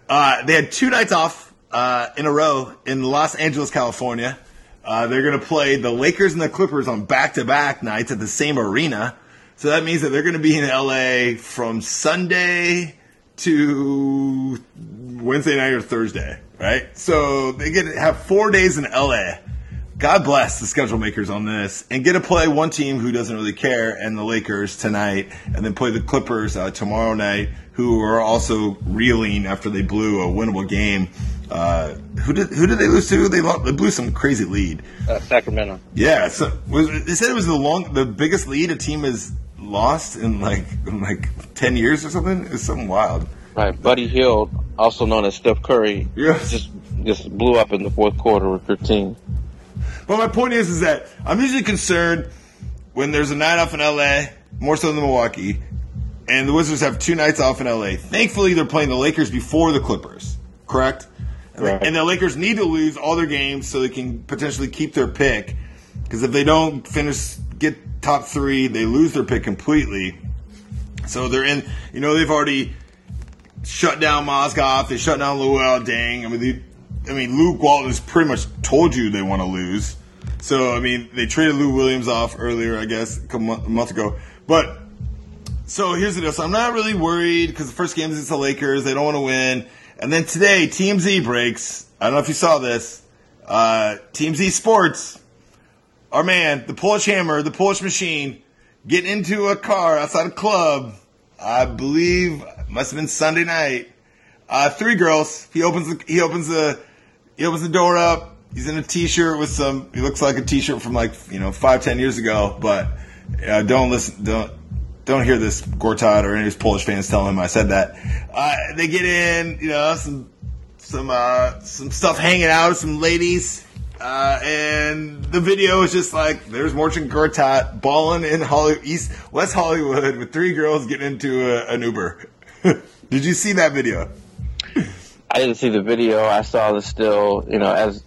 Uh, they had two nights off uh, in a row in Los Angeles, California. Uh, they're going to play the Lakers and the Clippers on back-to-back nights at the same arena. So that means that they're going to be in LA from Sunday to Wednesday night or Thursday, right? So they get to have four days in LA. God bless the schedule makers on this, and get to play one team who doesn't really care, and the Lakers tonight, and then play the Clippers uh, tomorrow night, who are also reeling after they blew a winnable game. Uh, who did who did they lose to? They, lost, they blew some crazy lead. Uh, Sacramento. Yeah, so was, they said it was the long, the biggest lead a team has lost in like in like ten years or something. It's something wild. Right, Buddy Hield, also known as Steph Curry, Yes. just just blew up in the fourth quarter with 15. But my point is, is that I'm usually concerned when there's a night off in LA, more so than Milwaukee, and the Wizards have two nights off in LA. Thankfully, they're playing the Lakers before the Clippers, correct? And, Right. the, and the Lakers need to lose all their games so they can potentially keep their pick. Because if they don't finish, get top three, they lose their pick completely. So they're in, you know, they've already shut down Mozgov. They shut down Luol Deng. I mean, they, I mean, Luke Walton has pretty much told you they want to lose. So I mean, they traded Lou Williams off earlier, I guess, a month, ago. But so here's the deal. So I'm not really worried because the first game is against the Lakers. They don't want to win. And then today, TMZ breaks. I don't know if you saw this. Uh, TMZ Sports, our man, the Polish Hammer, the Polish Machine, getting into a car outside a club. I believe must have been Sunday night. Uh, three girls. He opens the he opens the he opens the door up. He's in a t-shirt with some. He looks like a t-shirt from like you know five ten years ago. But uh, don't listen. Don't don't hear this Gortat or any of his Polish fans telling him I said that. Uh, they get in. You know some some uh, some stuff hanging out. With some ladies. Uh, and the video is just like there's Marcin Gortat balling in Holly, East West Hollywood with three girls getting into a, an Uber. Did you see that video? I didn't see the video. I saw the still. You know, as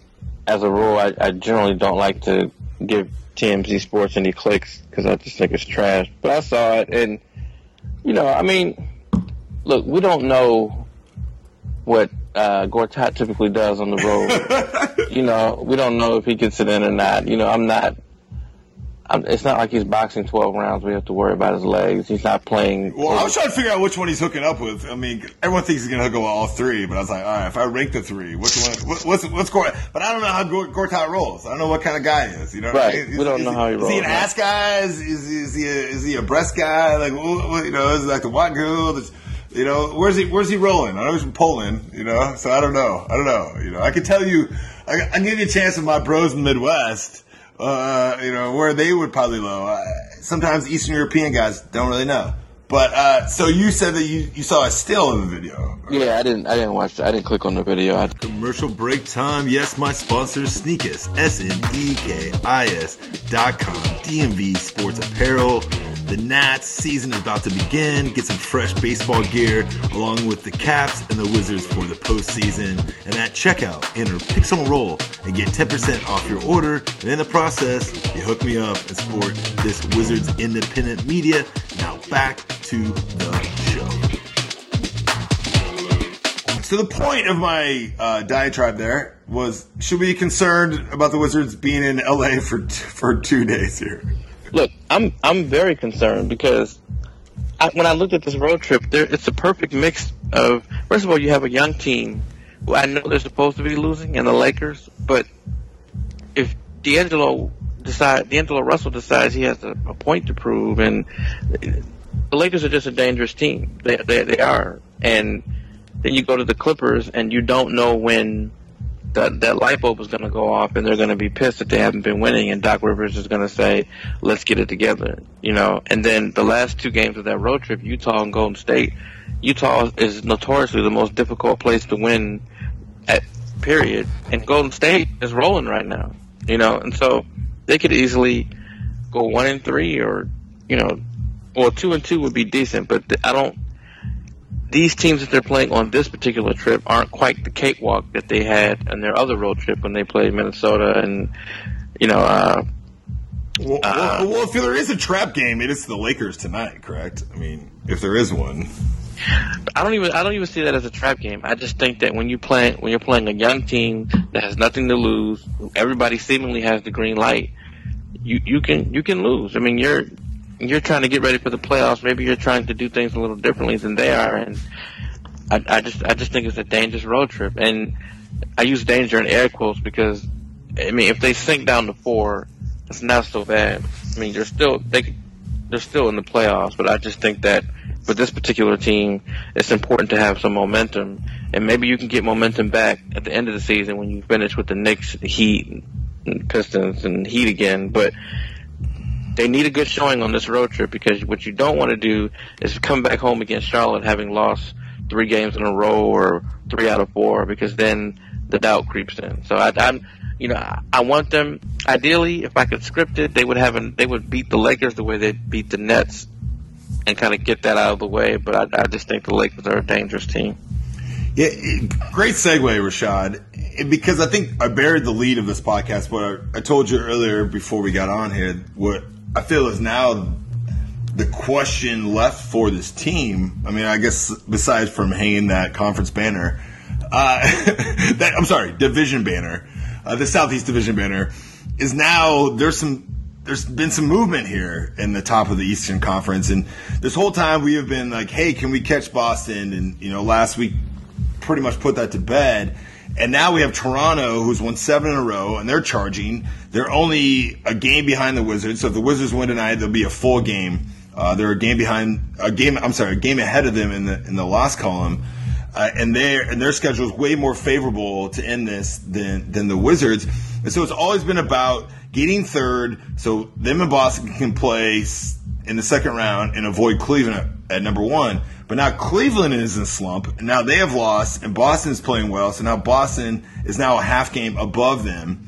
as a rule, I, I generally don't like to give TMZ Sports any clicks because I just think it's trash. But I saw it, and you know, I mean, look, we don't know what uh, Gortat typically does on the road. you know, we don't know if he gets it in or not. You know, I'm not. I'm, it's not like he's boxing 12 rounds. We have to worry about his legs. He's not playing. Well, I was trying to figure out which one he's hooking up with. I mean, everyone thinks he's going to hook up with all three, but I was like, all right, if I rank the three, which one? What, what's what's Gort? But I don't know how Gort- Gortat rolls. I don't know what kind of guy he is. You know, what I Right. mean? We don't know how he rolls. Is he an ass guy? Is, is, is he a, is he a breast guy? Like, you know, is he like the white girl? That's, you know, where's he where's he rolling? I know he's from Poland. You know, so I don't know. I don't know. You know, I can tell you, I, I can give you a chance of my bros in the Midwest. Uh, you know, where they would probably low. Uh, sometimes Eastern European guys don't really know. But uh, so you said that you, you saw a still of the video. Yeah, I didn't. I didn't watch. I didn't click on the video. I, Commercial break time. Yes, my sponsor, Sneekis. S N E K I S dot com. DMV Sports Apparel. The Nats season is about to begin. Get some fresh baseball gear along with the Caps and the Wizards for the postseason. And at checkout, enter Pixel Roll and get 10% off your order. And in the process, you hook me up and support this Wizards independent media. Now back to the show. So the point of my uh, diatribe there was: should we be concerned about the Wizards being in LA for t- for two days here? look, I'm I'm very concerned because I, when I looked at this road trip, there it's a perfect mix of. First of all, you have a young team who I know they're supposed to be losing, and the Lakers. But if D'Angelo decide, D'Angelo Russell decides he has a, a point to prove, and the Lakers are just a dangerous team. They they, they are, and then you go to the Clippers, and you don't know when that that light bulb is going to go off, and they're going to be pissed that they haven't been winning, and Doc Rivers is going to say, "Let's get it together," you know. And then the last two games of that road trip, Utah and Golden State. Utah is notoriously the most difficult place to win at period, and Golden State is rolling right now, you know. And so they could easily go one and three, or you know, well, two and two would be decent, but I don't these teams that they're playing on this particular trip aren't quite the cakewalk that they had on their other road trip when they played Minnesota and you know uh, Well, Uh, well, well, if there is a trap game, it is the Lakers tonight, correct? I mean, if there is one. I don't even I don't even see that as a trap game. I just think that when you play when you're playing a young team that has nothing to lose, everybody seemingly has the green light. You you can you can lose. I mean you're you're trying to get ready for the playoffs. Maybe you're trying to do things a little differently than they are, and I, I just I just think it's a dangerous road trip. And I use danger in air quotes because I mean if they sink down to four, it's not so bad. I mean they're still they they're still in the playoffs, but I just think that for this particular team, it's important to have some momentum, and maybe you can get momentum back at the end of the season when you finish with the Knicks, the Heat, and Pistons, and Heat again. But they need a good showing on this road trip because what you don't want to do is come back home against Charlotte having lost three games in a row or three out of four because then the doubt creeps in. So I, I'm, you know, I, want them. Ideally, if I could script it, they would have an, they would beat the Lakers the way they beat the Nets and kind of get that out of the way. But I, I just think the Lakers are a dangerous team. Yeah, great segue, Rashad. Because I think I buried the lead of this podcast, but I, I told you earlier before we got on here what I feel is now the question left for this team. I mean, I guess besides from hanging that conference banner, uh, that I'm sorry, division banner, uh, the Southeast Division banner, is now there's some there's been some movement here in the top of the Eastern Conference, and this whole time we have been like, hey, can we catch Boston? And you know, last week pretty much put that to bed. And now we have Toronto, who's won seven in a row, and they're charging. They're only a game behind the Wizards. So if the Wizards win tonight, there'll be a full game. Uh, they're a game behind, a game. I'm sorry, a game ahead of them in the in the loss column. Uh, and their and their schedule is way more favorable to end this than than the Wizards. And so it's always been about getting third, so them and Boston can play in the second round and avoid Cleveland at, number one. But now Cleveland is in slump, and now they have lost, and Boston is playing well. So now Boston is now a half game above them.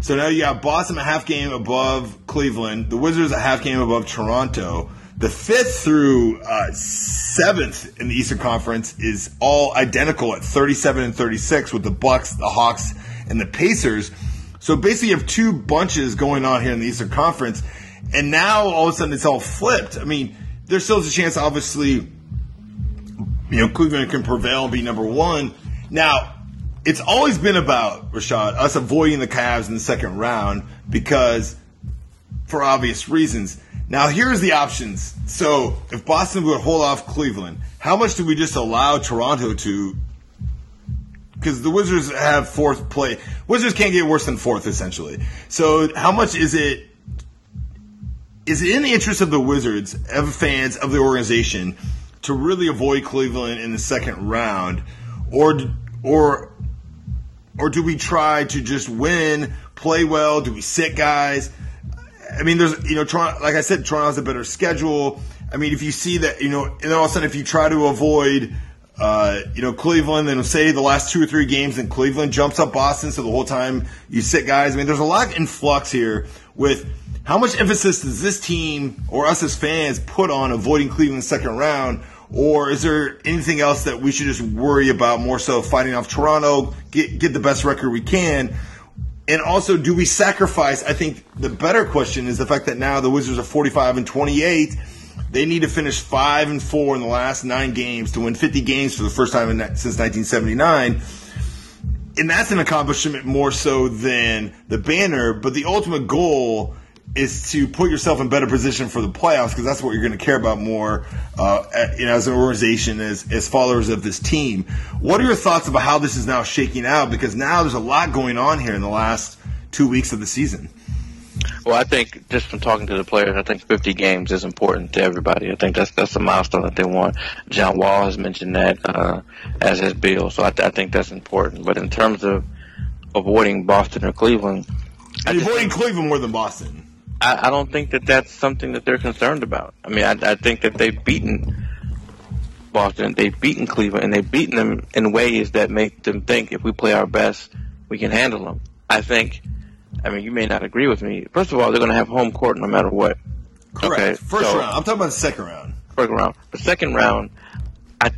So now you got Boston a half game above Cleveland, the Wizards a half game above Toronto. The fifth through uh, seventh in the Eastern Conference is all identical at 37 and 36 with the Bucks, the Hawks, and the Pacers. So basically, you have two bunches going on here in the Eastern Conference, and now all of a sudden it's all flipped. I mean, there still is a chance, obviously, you know, Cleveland can prevail and be number one. Now, it's always been about Rashad us avoiding the Cavs in the second round because, for obvious reasons. Now, here's the options. So, if Boston would hold off Cleveland, how much do we just allow Toronto to? Because the Wizards have fourth play. Wizards can't get worse than fourth, essentially. So, how much is it? Is it in the interest of the Wizards, of fans, of the organization, to really avoid Cleveland in the second round, or or or do we try to just win, play well? Do we sit guys? I mean, there's you know, Toronto, like I said, Toronto has a better schedule. I mean, if you see that, you know, and then all of a sudden, if you try to avoid, uh, you know, Cleveland, and say the last two or three games, and Cleveland jumps up Boston, so the whole time you sit guys. I mean, there's a lot in flux here with how much emphasis does this team or us as fans put on avoiding Cleveland's second round? Or is there anything else that we should just worry about more so fighting off Toronto, get, get the best record we can? And also, do we sacrifice? I think the better question is the fact that now the Wizards are 45 and 28. They need to finish five and four in the last nine games to win 50 games for the first time in, since 1979. And that's an accomplishment more so than the banner. But the ultimate goal is to put yourself in better position for the playoffs because that's what you're going to care about more uh, you know, as an organization as, as followers of this team. What are your thoughts about how this is now shaking out? Because now there's a lot going on here in the last two weeks of the season. Well, I think just from talking to the players, I think 50 games is important to everybody. I think that's that's a milestone that they want. John Wall has mentioned that uh, as his bill, so I, I think that's important. But in terms of avoiding Boston or Cleveland, avoiding Cleveland more than Boston. I, I don't think that that's something that they're concerned about. I mean, I, I think that they've beaten Boston, they've beaten Cleveland, and they've beaten them in ways that make them think if we play our best, we can handle them. I think. I mean, you may not agree with me. First of all, they're going to have home court no matter what. Correct. Okay? First so, round. I'm talking about the second round. First round. The second round, I,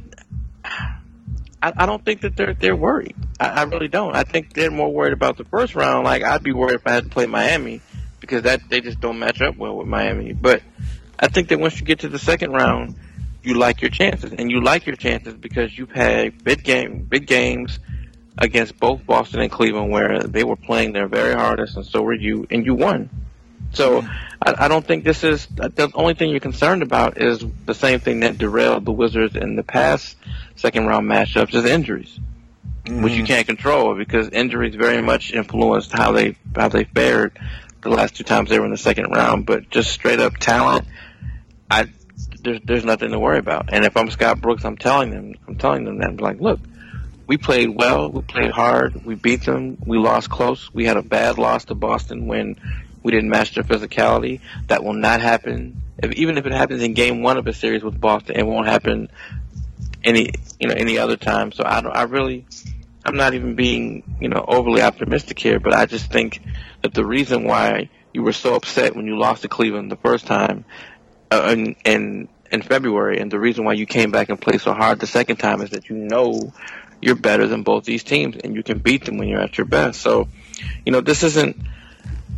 I, I don't think that they're they're worried. I, I really don't. I think they're more worried about the first round. Like I'd be worried if I had to play Miami because that they just don't match up well with Miami. But I think that once you get to the second round, you like your chances, and you like your chances because you've had big game, big games against both Boston and Cleveland where they were playing their very hardest, and so were you, and you won. So I, I don't think this is the only thing you're concerned about is the same thing that derailed the Wizards in the past second round matchups is injuries, mm-hmm. which you mm-hmm. can't control because injuries very much influenced how they how they fared the last two times they were in the second round, but just straight up talent, I there's there's nothing to worry about. And if I'm Scott Brooks, I'm telling them, I'm telling them that I'm like, look, we played well, we played hard, we beat them, we lost close, we had a bad loss to Boston when we didn't match their physicality. That will not happen. If, even if it happens in Game One of a series with Boston, it won't happen any you know any other time. So I don't, I really I'm not even being, you know, overly optimistic here, but I just think that the reason why you were so upset when you lost to Cleveland the first time uh, in, in in February, and the reason why you came back and played so hard the second time is that you know you're better than both these teams, and you can beat them when you're at your best. So, you know, this isn't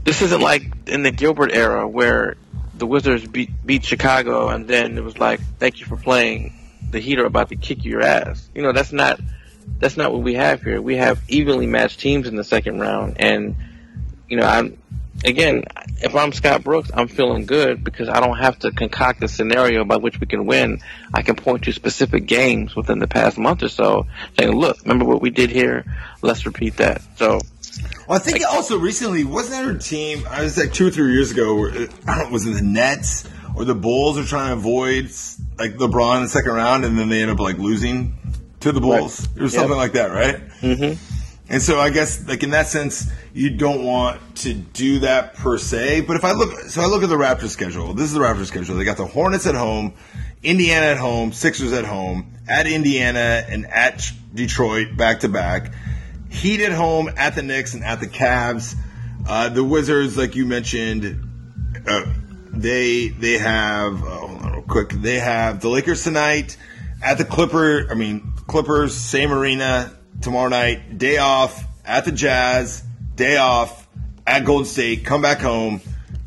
this isn't like in the Gilbert era where the Wizards beat beat Chicago, and then it was like, thank you for playing. The Heat are about to kick your ass. You know, that's not that's not what we have here. We have evenly matched teams in the second round, and you know, I'm again, if I'm Scott Brooks, I'm feeling good because I don't have to concoct a scenario by which we can win. I can point to specific games within the past month or so, saying, "Look, remember what we did here? Let's repeat that." So. Well, I think also recently wasn't there a team? I was like two or three years ago. Where, I don't know, was it the Nets or the Bulls are trying to avoid like LeBron in the second round, and then they end up like losing to the Bulls right. or something yep. like that, right? Mm-hmm. And so I guess like in that sense, you don't want to do that per se. But if I look, so I look at the Raptors schedule. This is the Raptors schedule. They got the Hornets at home, Indiana at home, Sixers at home, at Indiana and at Detroit back to back. Heat at home, at the Knicks and at the Cavs. Uh, the Wizards, like you mentioned, uh, they they have oh, hold on real quick. They have the Lakers tonight at the Clipper. I mean Clippers, same arena tomorrow night. Day off at the Jazz. Day off at Golden State. Come back home.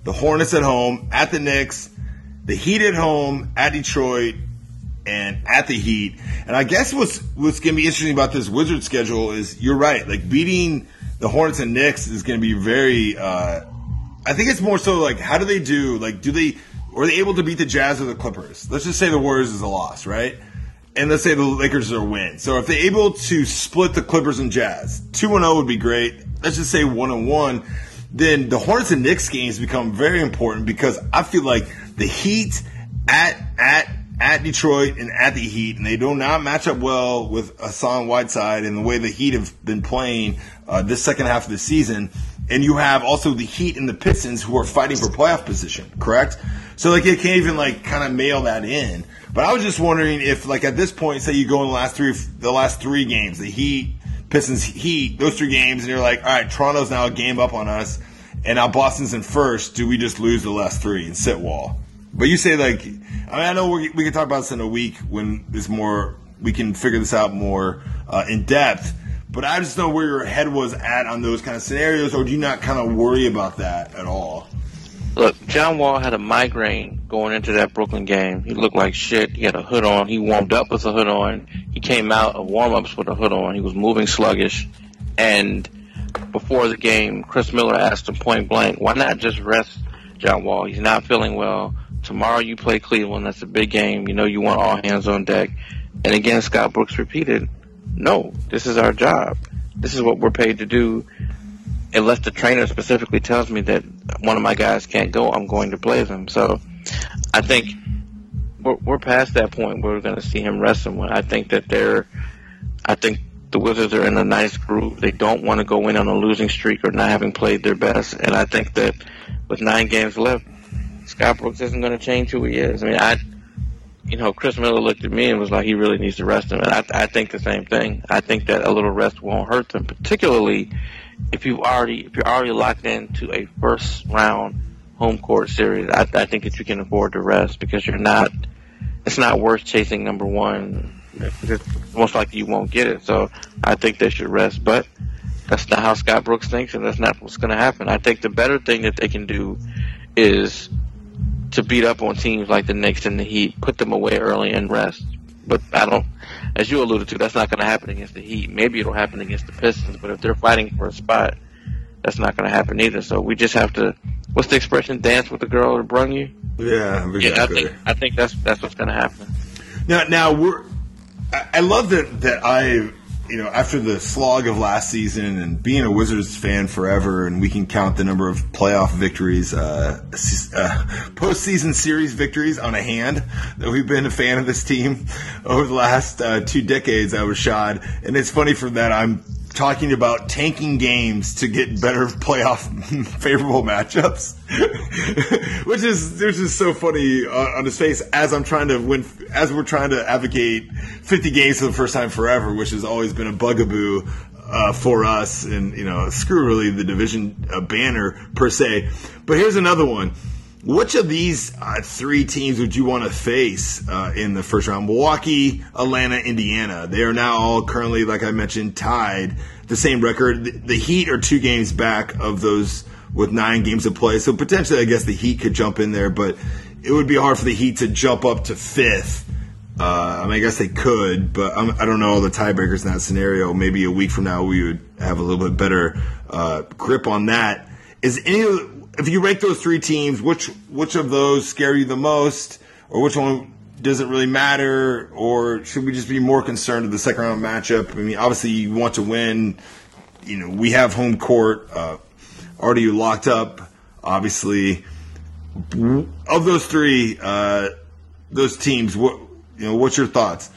The Hornets at home. At the Knicks. The Heat at home. At Detroit. And at the Heat. And I guess what's what's going to be interesting about this Wizard schedule is you're right. Like beating the Hornets and Knicks is going to be very. Uh, I think it's more so like how do they do? Like do they were they able to beat the Jazz or the Clippers? Let's just say the Warriors is a loss, right? And let's say the Lakers are win. So if they're able to split the Clippers and Jazz, 2 0 would be great. Let's just say 1 1. Then the Hornets and Knicks games become very important because I feel like the Heat at at at Detroit and at the Heat, and they do not match up well with Hassan Whiteside and the way the Heat have been playing uh, this second half of the season. And you have also the Heat and the Pistons who are fighting for playoff position, correct? So like they can't even like kind of mail that in. But I was just wondering if like at this point, say you go in the last three the last three games, the Heat, Pistons, Heat, those three games, and you're like, all right, Toronto's now a game up on us, and now Boston's in first. Do we just lose the last three and sit wall? But you say like, I mean, I know we we can talk about this in a week when there's more. We can figure this out more uh, in depth. But I just know where your head was at on those kind of scenarios, or do you not kind of worry about that at all? Look, John Wall had a migraine going into that Brooklyn game. He looked like shit. He had a hood on. He warmed up with a hood on. He came out of warm-ups with a hood on. He was moving sluggish. And before the game, Chris Miller asked him point blank, why not just rest John Wall? He's not feeling well. Tomorrow you play Cleveland. That's a big game. You know you want all hands on deck. And again, Scott Brooks repeated, no, this is our job. This is what we're paid to do. Unless the trainer specifically tells me that one of my guys can't go, I'm going to play them. So I think we're, we're past that point where we're going to see him rest. I think that they're, I think the Wizards are in a nice groove. They don't want to go in on a losing streak or not having played their best. And I think that with nine games left, Scott Brooks isn't going to change who he is. I mean, I, you know, Chris Miller looked at me and was like, he really needs to rest him. And I, I think the same thing. I think that a little rest won't hurt them, particularly if you've already if you're already locked into a first round home court series. I, I think that you can afford to rest because you're not. It's not worth chasing number one. Most likely you won't get it. So I think they should rest, but that's not how Scott Brooks thinks, and that's not what's going to happen. I think the better thing that they can do is to beat up on teams like the Knicks and the Heat, put them away early and rest. But I don't, as you alluded to, that's not going to happen against the Heat. Maybe it'll happen against the Pistons, but if they're fighting for a spot, that's not going to happen either. So we just have to, what's the expression? Dance with the girl that brung you. Yeah, exactly. Yeah, I think I think that's that's what's going to happen. Now, now we're. I I love that that I, you know, after the slog of last season and being a Wizards fan forever, and we can count the number of playoff victories, uh, uh, postseason series victories on a hand that we've been a fan of this team over the last uh, two decades. I was shot, and it's funny for that I'm talking about tanking games to get better playoff favorable matchups, which is there's just so funny uh, on his face as I'm trying to win, as we're trying to advocate 50 games for the first time forever, which has always been a bugaboo uh, for us, and you know, screw really the division uh, banner per se. But here's another one. Which of these uh, three teams would you want to face uh, in the first round? Milwaukee, Atlanta, Indiana. They are now all currently, like I mentioned, tied. The same record. The, Heat are two games back of those with nine games to play. So potentially, I guess the Heat could jump in there, but it would be hard for the Heat to jump up to fifth. Uh, I mean, I guess they could, but I'm, I don't know all the tiebreakers in that scenario. Maybe a week from now, we would have a little bit better uh, grip on that. Is any of if you rank those three teams, which which of those scare you the most, or which one doesn't really matter, or should we just be more concerned with the second round matchup? I mean, obviously you want to win. You know, we have home court uh, already locked up. Obviously, of those three, uh, those teams, what you know, what's your thoughts?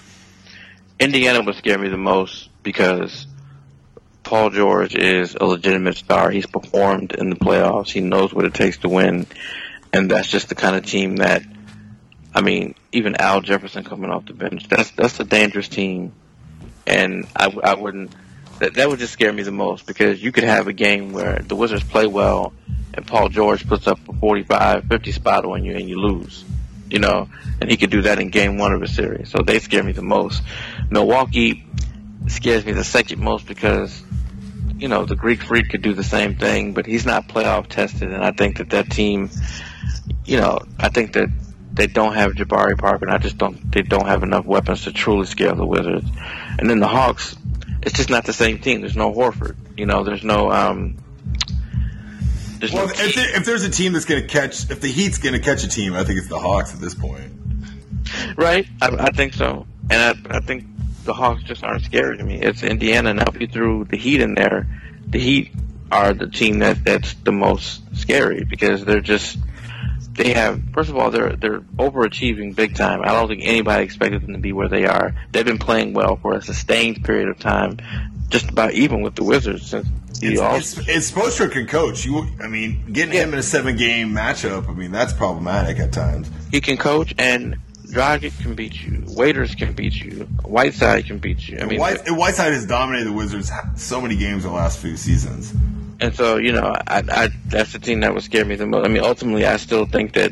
Indiana would scare me the most because Paul George is a legitimate star. He's performed in the playoffs. He knows what it takes to win, and that's just the kind of team that. I mean, even Al Jefferson coming off the bench. That's that's a dangerous team, and I, I wouldn't. That that would just scare me the most because you could have a game where the Wizards play well, and Paul George puts up a 45, 50 spot on you, and you lose. You know, and he could do that in game one of a series. So they scare me the most. Milwaukee scares me the second most because you know, the Greek Freak could do the same thing, but he's not playoff tested, and I think that that team, you know, I think that they don't have Jabari Parker, and I just don't they don't have enough weapons to truly scare the Wizards. And then the Hawks, it's just not the same team. There's no Horford, you know. There's no um. There's Well, no if, there, if there's a team that's going to catch, if the Heat's going to catch a team, I think it's the Hawks at this point. Right, I, I think so, and I, I think the Hawks just aren't scary to me. It's Indiana. Now, if you threw the Heat in there, the Heat are the team that that's the most scary because they're just they have first of all they're they're overachieving big time. I don't think anybody expected them to be where they are. They've been playing well for a sustained period of time. just about even with the Wizards since It's, also it's, it's Spoelstra can coach. You, I mean, getting him in a seven game matchup. I mean, that's problematic at times. he can coach and Dragic can beat you, Waiters can beat you, Whiteside can beat you. I mean, White, Whiteside has dominated the Wizards so many games the last few seasons. And so, you know, I, I that's the team that would scare me the most. I mean, ultimately, I still think that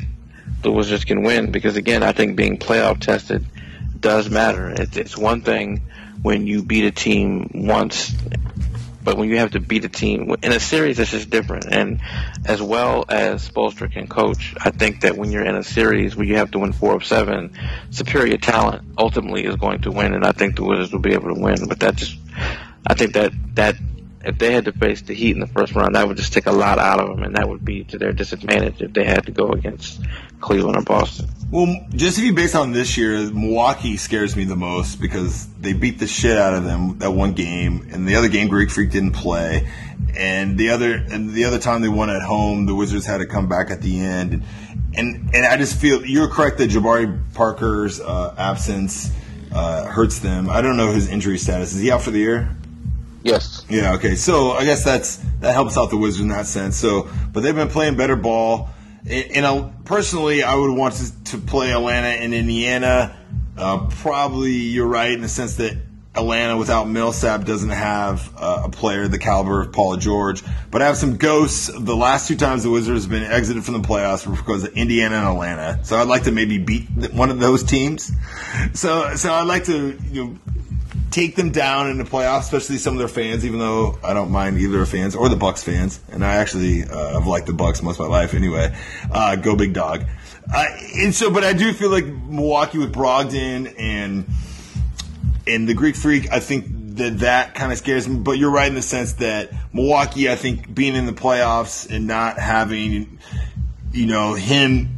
the Wizards can win because, again, I think being playoff tested does matter. It's, it's one thing when you beat a team once, but when you have to beat a team in a series, this is different. And as well as Spoelstra can coach, I think that when you're in a series where you have to win four of seven, superior talent ultimately is going to win, and I think the Wizards will be able to win. But that just, I think that that if they had to face the Heat in the first round, that would just take a lot out of them, and that would be to their disadvantage if they had to go against Cleveland or Boston. Well, just if you base on this year, Milwaukee scares me the most because they beat the shit out of them that one game, and the other game Greek Freak didn't play, and the other and the other time they won at home, the Wizards had to come back at the end, and and, I just feel you're correct that Jabari Parker's uh, absence uh, hurts them. I don't know his injury status. Is he out for the year? Yes. Yeah, okay. So I guess that's that helps out the Wizards in that sense. So, but they've been playing better ball. And, I, personally, I would want to, to play Atlanta and Indiana. Uh, probably you're right in the sense that Atlanta without Millsap doesn't have uh, a player the caliber of Paul George. But I have some ghosts. The last two times the Wizards have been exited from the playoffs were because of Indiana and Atlanta. So I'd like to maybe beat one of those teams. So so I'd like to you know take them down in the playoffs, especially some of their fans. Even though I don't mind either their fans or the Bucks fans, and I actually uh, have liked the Bucks most of my life anyway. Uh, go big dog. Uh, and so, but I do feel like Milwaukee with Brogdon and and the Greek Freak, I think that that kind of scares me. But you're right in the sense that Milwaukee, I think being in the playoffs and not having, you know, him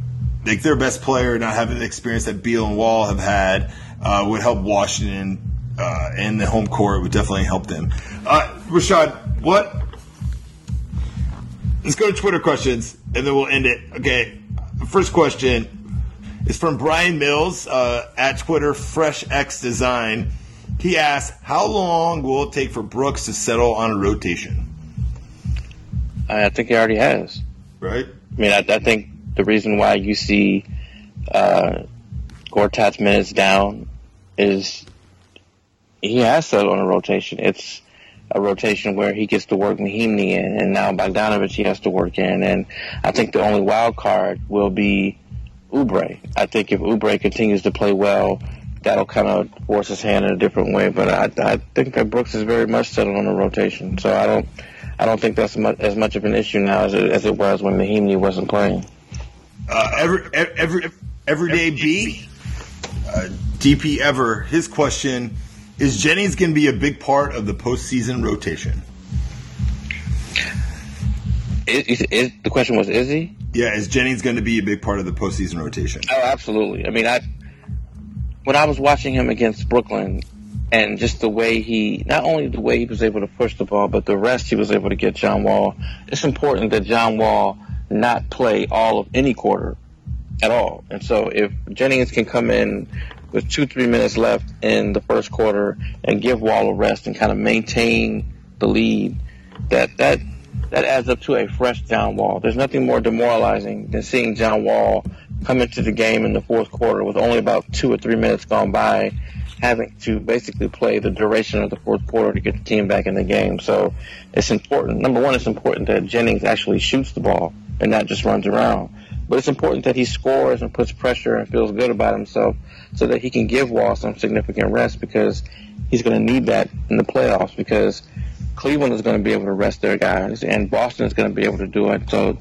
like their best player, not having the experience that Beal and Wall have had, uh, would help Washington uh, and the home court would definitely help them. Uh, Rashad, what? Let's go to Twitter questions and then we'll end it. Okay, first question is from Brian Mills uh, at Twitter Fresh X Design. He asks, "How long will it take for Brooks to settle on a rotation?" I I think he already has. Right? I mean, I, I think the reason why you see uh, Gortat's minutes down is he has settled on a rotation. It's a rotation where he gets to work Mahinmi in, and now Bogdanovich he has to work in. And I think the only wild card will be Oubre. I think if Oubre continues to play well, that'll kind of force his hand in a different way. But I, I think that Brooks is very much settled on a rotation, so I don't. I don't think that's much, as much of an issue now as it, as it was when Mahinmi wasn't playing. Uh, every every everyday B, uh, DP ever. His question is: Jennings going to be a big part of the postseason rotation? Is, is, the question was, is he? Yeah, is Jennings going to be a big part of the postseason rotation? Oh, absolutely. I mean, I when I was watching him against Brooklyn, and just the way he, not only the way he was able to push the ball, but the rest he was able to get John Wall. It's important that John Wall not play all of any quarter at all. And so if Jennings can come in with two, three minutes left in the first quarter and give Wall a rest and kind of maintain the lead, that that that adds up to a fresh John Wall. There's nothing more demoralizing than seeing John Wall come into the game in the fourth quarter with only about two or three minutes gone by, having to basically play the duration of the fourth quarter to get the team back in the game. So it's important. Number one, it's important that Jennings actually shoots the ball and not just runs around. But it's important that he scores and puts pressure and feels good about himself so that he can give Wall some significant rest because he's going to need that in the playoffs because Cleveland is going to be able to rest their guys and Boston is going to be able to do it. So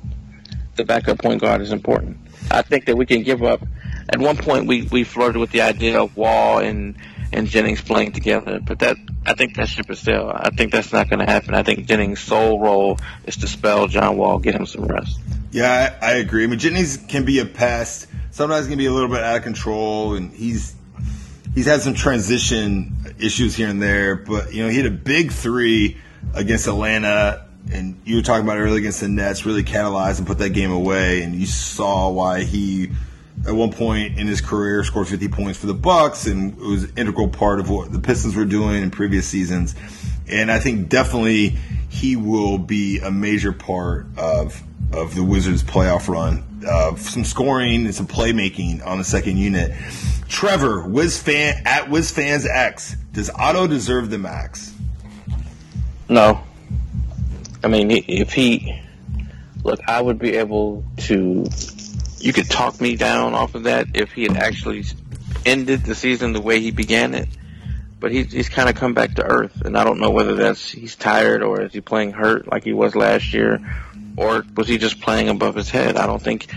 the backup point guard is important. I think that we can give up. At one point, we, we flirted with the idea of Wall and and Jennings playing together, but that I think that ship is sailed. I think that's not going to happen. I think Jennings' sole role is to spell John Wall, get him some rest. Yeah, I, I agree. I mean, Jennings can be a pest. Sometimes can be a little bit out of control, and he's he's had some transition issues here and there. But you know, he had a big three against Atlanta, and you were talking about it earlier against the Nets, really catalyzed and put that game away. And you saw why he, at one point in his career, scored 50 points for the Bucks, and was an integral part of what the Pistons were doing in previous seasons. and I think definitely he will be a major part of of the Wizards' playoff run. Uh, some scoring and some playmaking on the second unit. Trevor, Wiz fan at Wiz fans X. Does Otto deserve the max? No. I mean, if he look, I would be able to. You could talk me down off of that if he had actually ended the season the way he began it. But he's he's kind of come back to earth, and I don't know whether that's he's tired or is he playing hurt like he was last year, or was he just playing above his head? I don't think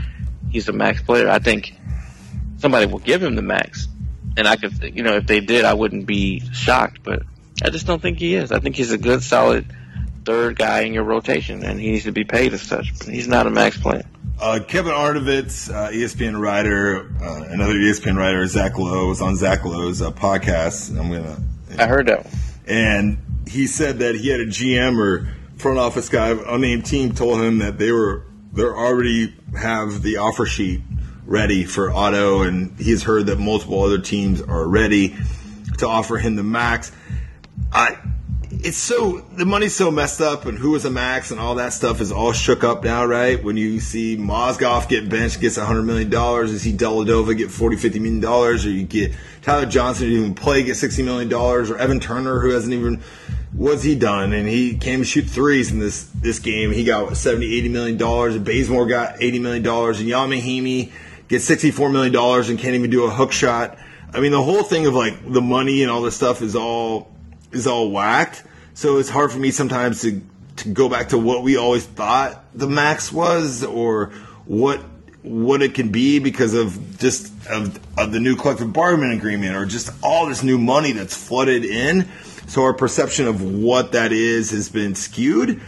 he's a max player. I think somebody will give him the max, and I could, you know, if they did, I wouldn't be shocked. But I just don't think he is. I think he's a good, solid third guy in your rotation, and he needs to be paid as such. But he's not a max player. Uh, Kevin Arnovitz, uh, ESPN writer, uh, another ESPN writer, Zach Lowe, was on Zach Lowe's uh, podcast. I'm gonna, I heard that. And he said that he had a GM or front office guy, unnamed team, told him that they were they already have the offer sheet ready for Otto, and he's heard that multiple other teams are ready to offer him the max. I it's so the money's so messed up, and who was a max and all that stuff is all shook up now, right? When you see Mozgov get benched, gets hundred million dollars, you see Dellavedova get 40, 50 million dollars, or you get Tyler Johnson didn't even play get sixty million dollars, or Evan Turner who hasn't even what's he done? And he came to shoot threes in this this game. He got what, 70, 80 million dollars, and Bazemore got eighty million dollars, and Ian Mahinmi gets sixty four million dollars and can't even do a hook shot. I mean, the whole thing of like the money and all this stuff is all is all whacked. So it's hard for me sometimes to to go back to what we always thought the max was or what what it can be because of just of, of the new collective bargaining agreement or just all this new money that's flooded in. So our perception of what that is has been skewed.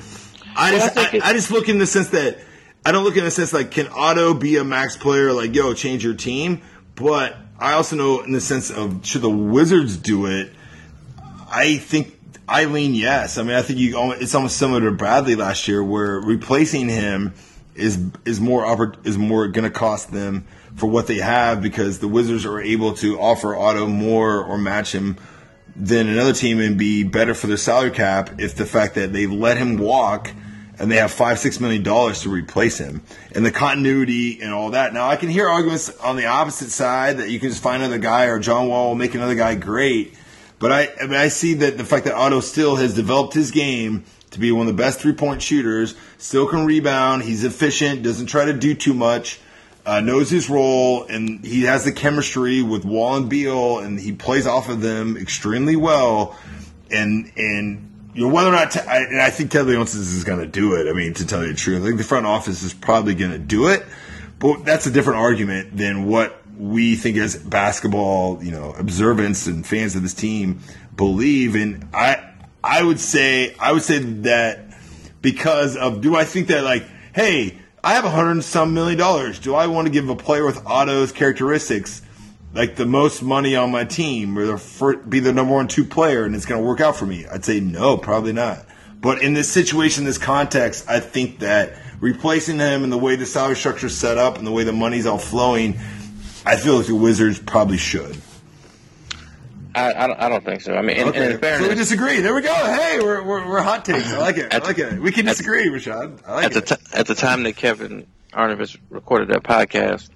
I Well, just I think I, it- I just look in the sense that I don't look in the sense like can Otto be a max player like yo change your team, but I also know in the sense of should the Wizards do it. I think I lean yes. I mean, I think you. It's almost similar to Bradley last year, where replacing him is is more is more going to cost them for what they have because the Wizards are able to offer Otto more or match him than another team and be better for their salary cap if the fact that they let him walk and they have five six million dollars to replace him and the continuity and all that. Now I can hear arguments on the opposite side that you can just find another guy or John Wall will make another guy great. But I, I mean, I see that the fact that Otto still has developed his game to be one of the best three point shooters, still can rebound, he's efficient, doesn't try to do too much, uh, knows his role, and he has the chemistry with Wall and Beal, and he plays off of them extremely well. And and you know whether or not Te- I, and I think Ted Leonsis is going to do it. I mean, to tell you the truth, I think the front office is probably going to do it. But that's a different argument than what we think as basketball, you know, observance and fans of this team believe. And I, I would say, I would say that because of, do I think that like, hey, I have a hundred some million dollars. Do I want to give a player with Otto's characteristics like the most money on my team or the fir- be the number one two player and it's going to work out for me? I'd say no, probably not. But in this situation, this context, I think that replacing him and the way the salary structure is set up and the way the money's all flowing, I feel like the Wizards probably should. I, I, don't, I don't think so. I mean, in, in Okay, so we disagree. There we go. Hey, we're, we're, we're hot takes. I like it. I At- like it. We can disagree, Rashad. I like at the it. t- at the time that Kevin Arnovitz recorded that podcast,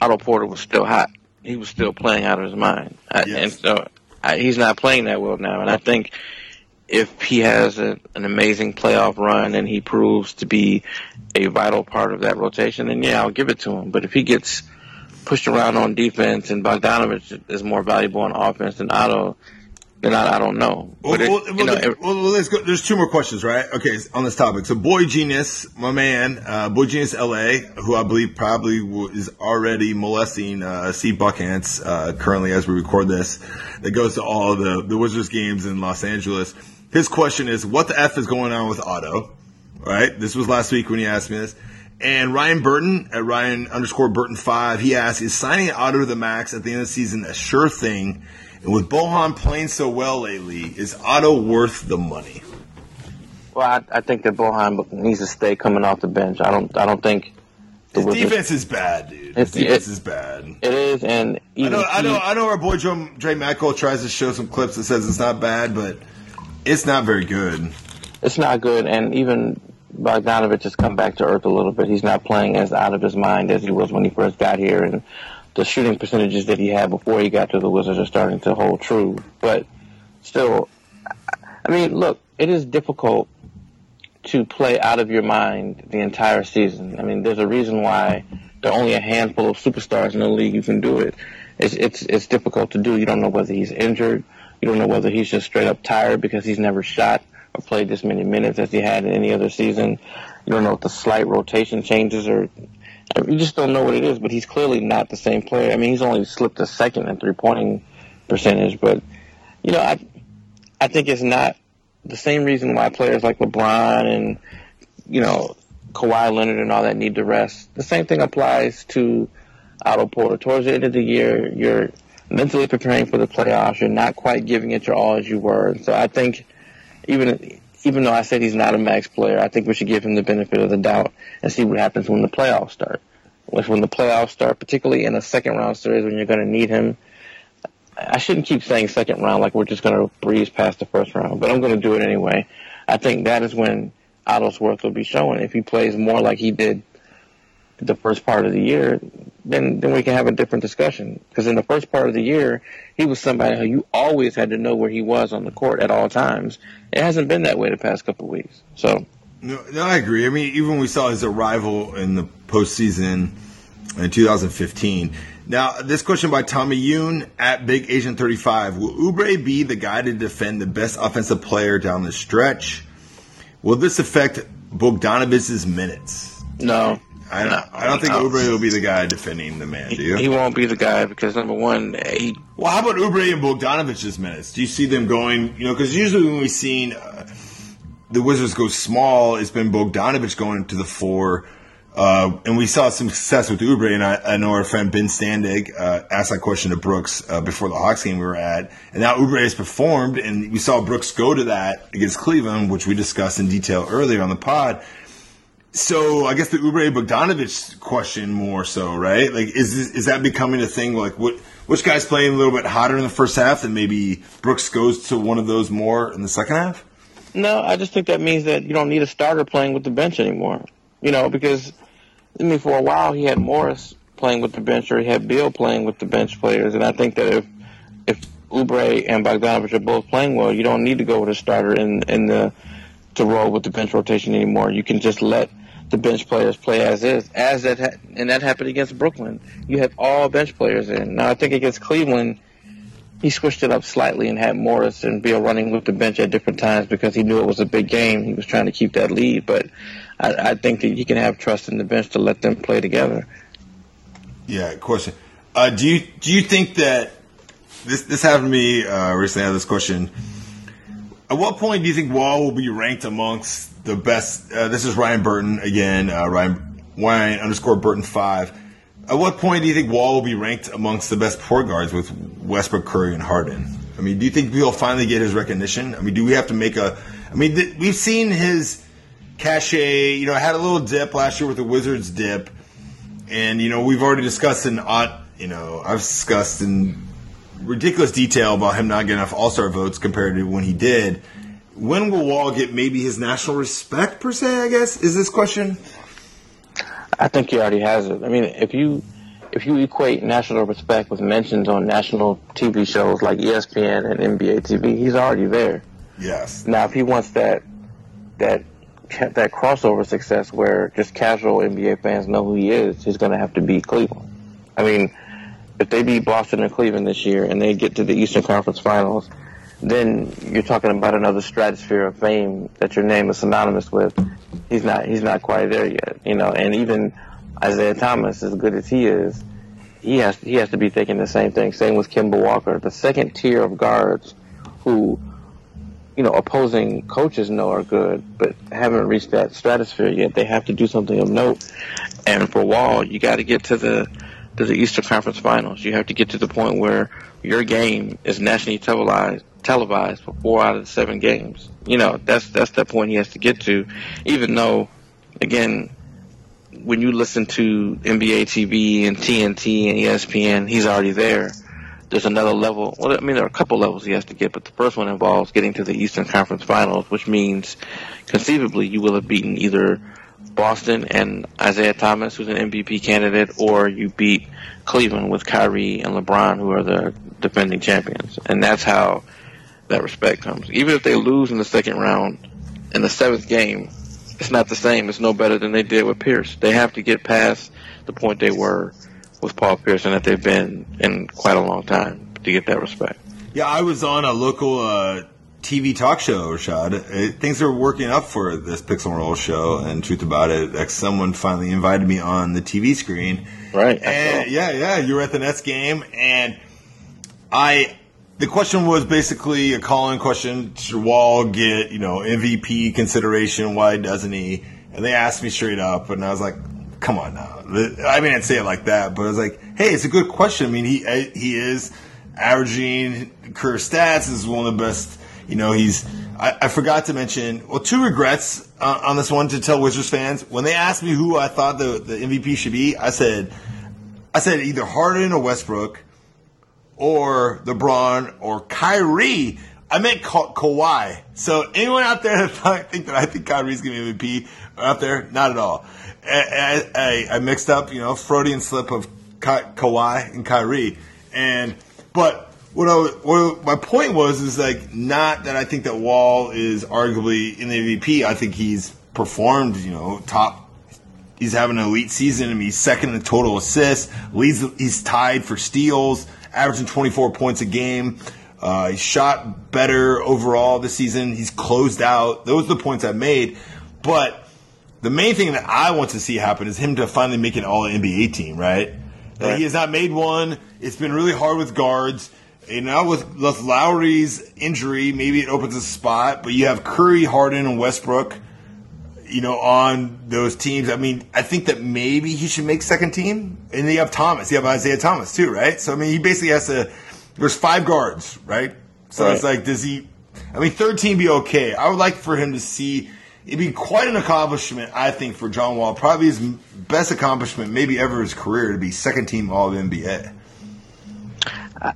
Otto Porter was still hot. He was still playing out of his mind, I, Yes. and so I, he's not playing that well now. And I think if he has a, an amazing playoff run and he proves to be a vital part of that rotation, then yeah, I'll give it to him. But if he gets pushed around on defense and Bogdanovich is more valuable on offense than Otto, then I, I don't know. Well, it- well, well, know, it- well, let's go. There's two more questions, right? Okay, on this topic. So, Boy Genius, my man, uh, Boy Genius LA, who I believe probably is already molesting uh, Steve Buckhantz uh, currently as we record this, that goes to all the, the Wizards games in Los Angeles. His question is, what the F is going on with Otto? Right? This was last week when he asked me this. And Ryan Burton at Ryan underscore Burton five, he asked, is signing Otto to the max at the end of the season a sure thing? And with Bojan playing so well lately, is Otto worth the money? well, I, I think that Bojan needs to stay coming off the bench. I don't. I don't think the His defense is bad, dude. His defense it- is bad. It is, and I know, I know, he- I know. Our boy Joe, Dre tries to show some clips that says it's not bad, but It's not very good. It's not good, and even Bogdanovich has come back to earth a little bit. He's not playing as out of his mind as he was when he first got here, and the shooting percentages that he had before he got to the Wizards are starting to hold true. But still, I mean, look, it is difficult to play out of your mind the entire season. I mean, there's a reason why there are only a handful of superstars in the league who can do it. It's it's it's difficult to do. You don't know whether he's injured. You don't know whether he's just straight up tired because he's never shot or played this many minutes as he had in any other season. You don't know what the slight rotation changes or you just don't know what it is. But he's clearly not the same player. I mean, he's only slipped a second in three pointing percentage, but you know, I I think it's not the same reason why players like LeBron and you know Kawhi Leonard and all that need to rest. The same thing applies to Otto Porter. Towards the end of the year, you're mentally preparing for the playoffs. You're not quite giving it your all as you were. So I think even even though I said he's not a max player, I think we should give him the benefit of the doubt and see what happens when the playoffs start. When the playoffs start, particularly in a second round series when you're going to need him, I shouldn't keep saying second round like we're just going to breeze past the first round, but I'm going to do it anyway. I think that is when Otto's worth will be showing. If he plays more like he did the first part of the year, then then we can have a different discussion. Because in the first part of the year, he was somebody who you always had to know where he was on the court at all times. It hasn't been that way the past couple of weeks. So, no, no, I agree. I mean, even when we saw his arrival in the postseason in 2015 now, this question by Tommy Yoon at Big Asian 35. Will Oubre be the guy to defend the best offensive player down the stretch? Will this affect Bogdanovich's minutes? No. I don't, I don't think no. Oubre will be the guy defending the man, do you? He won't be the guy because, number one, he. Well, how about Oubre and Bogdanovich's minutes? Do you see them going, you know, because usually when we've seen uh, the Wizards go small, it's been Bogdanovich going to the four uh, and we saw some success with Oubre, and I, I know our friend Ben Standig uh, asked that question to Brooks uh, before the Hawks game we were at, and now Oubre has performed, and we saw Brooks go to that against Cleveland, which we discussed in detail earlier on the pod. So I guess the Oubre Bogdanovich question more so, right? Like, is this, is that becoming a thing? Like, what which guy's playing a little bit hotter in the first half, and maybe Brooks goes to one of those more in the second half? No, I just think that means that you don't need a starter playing with the bench anymore. You know, because I mean, for a while he had Morris playing with the bench, or he had Beal playing with the bench players, and I think that if if Oubre and Bogdanovich are both playing well, you don't need to go with a starter in in the to roll with the bench rotation anymore. You can just let the bench players play as is, as that ha- and that happened against Brooklyn. You have all bench players in. Now I think against Cleveland, he switched it up slightly and had Morris and Beal running with the bench at different times because he knew it was a big game. He was trying to keep that lead, but I, I think that you can have trust in the bench to let them play together. Yeah, question. Uh, do you do you think that this this happened to me uh, recently? I had this question. At what point do you think Wall will be ranked amongst the best? Uh, this is Ryan Burton again. Uh, Ryan Ryan underscore Burton five. At what point do you think Wall will be ranked amongst the best point guards with Westbrook, Curry, and Harden? I mean, do you think he'll finally get his recognition? I mean, do we have to make a? I mean, th- we've seen his cachet. You know, had a little dip last year with the Wizards dip, and you know we've already discussed in odd. You know, I've discussed in ridiculous detail about him not getting enough All Star votes compared to when he did. When will Wall get maybe his national respect per se? I guess is this question. I think he already has it. I mean, if you if you equate national respect with mentions on national TV shows like ESPN and NBA TV, he's already there. Yes. Now, if he wants that that that crossover success where just casual NBA fans know who he is, he's going to have to beat Cleveland. I mean, if they beat Boston and Cleveland this year and they get to the Eastern Conference Finals, then you're talking about another stratosphere of fame that your name is synonymous with. He's not. He's not quite there yet, you know. And even Isaiah Thomas, as good as he is, he has he has to be thinking the same thing. Same with Kemba Walker, the second tier of guards who you know, opposing coaches know are good, but haven't reached that stratosphere yet. They have to do something of note. And for Wall, you got to get to the to the Eastern Conference Finals. You have to get to the point where your game is nationally televised televised for four out of the seven games. You know, that's that's the point he has to get to. Even though, again, when you listen to NBA TV and TNT and ESPN, he's already there. there's another level. Well, I mean, there are a couple levels he has to get, but the first one involves getting to the Eastern Conference Finals, which means conceivably you will have beaten either Boston and Isaiah Thomas, who's an MVP candidate, or you beat Cleveland with Kyrie and LeBron, who are the defending champions. And that's how that respect comes. Even if they lose in the second round, in the seventh game, it's not the same. It's no better than they did with Pierce. They have to get past the point they were with Paul Pierce and that they've been in quite a long time to get that respect. Yeah, I was on a local uh, TV talk show, Rashad. Uh, things are working up for this Pixel and Roll show, and truth about it, like someone finally invited me on the TV screen. Right. And yeah, yeah, you were at the Nets game, and I. The question was basically a call-in question: Should Wall get you know MVP consideration? Why doesn't he? And they asked me straight up, and I was like, "Come on now." I mean, I'd say it like that, but I was like, "Hey, it's a good question." I mean, he he is averaging career stats is one of the best. You know, he's. I, I forgot to mention. Well, two regrets uh, on this one to tell Wizards fans. When they asked me who I thought the, the MVP should be, I said, I said either Harden or Westbrook, or LeBron or Kyrie. I meant Ka- Kawhi. So anyone out there that think that I think Kyrie's going to be MVP out there, not at all. I, I, I mixed up, you know, Freudian slip of Ka- Kawhi and Kyrie, and but what, I, what my point was is like not that I think that Wall is arguably in the MVP. I think he's performed, you know, top he's having an elite season. I mean, he's second in total assists. Leads, he's tied for steals, averaging 24 points a game. Uh, he shot better overall this season. He's closed out. Those are the points I made. But the main thing that I want to see happen is him to finally make an All NBA team, right? Right. He has not made one. It's been really hard with guards. And now with, with Lowry's injury, maybe it opens a spot. But you have Curry, Harden, and Westbrook you know, on those teams. I mean, I think that maybe he should make second team. And then you have Thomas. You have Isaiah Thomas too, right? So I mean, he basically has to. There's five guards, right? So it's like, does he? I mean, third team be okay. I would like for him to see. It'd be quite an accomplishment, I think, for John Wall. Probably his best accomplishment, maybe ever his career, to be second team All NBA.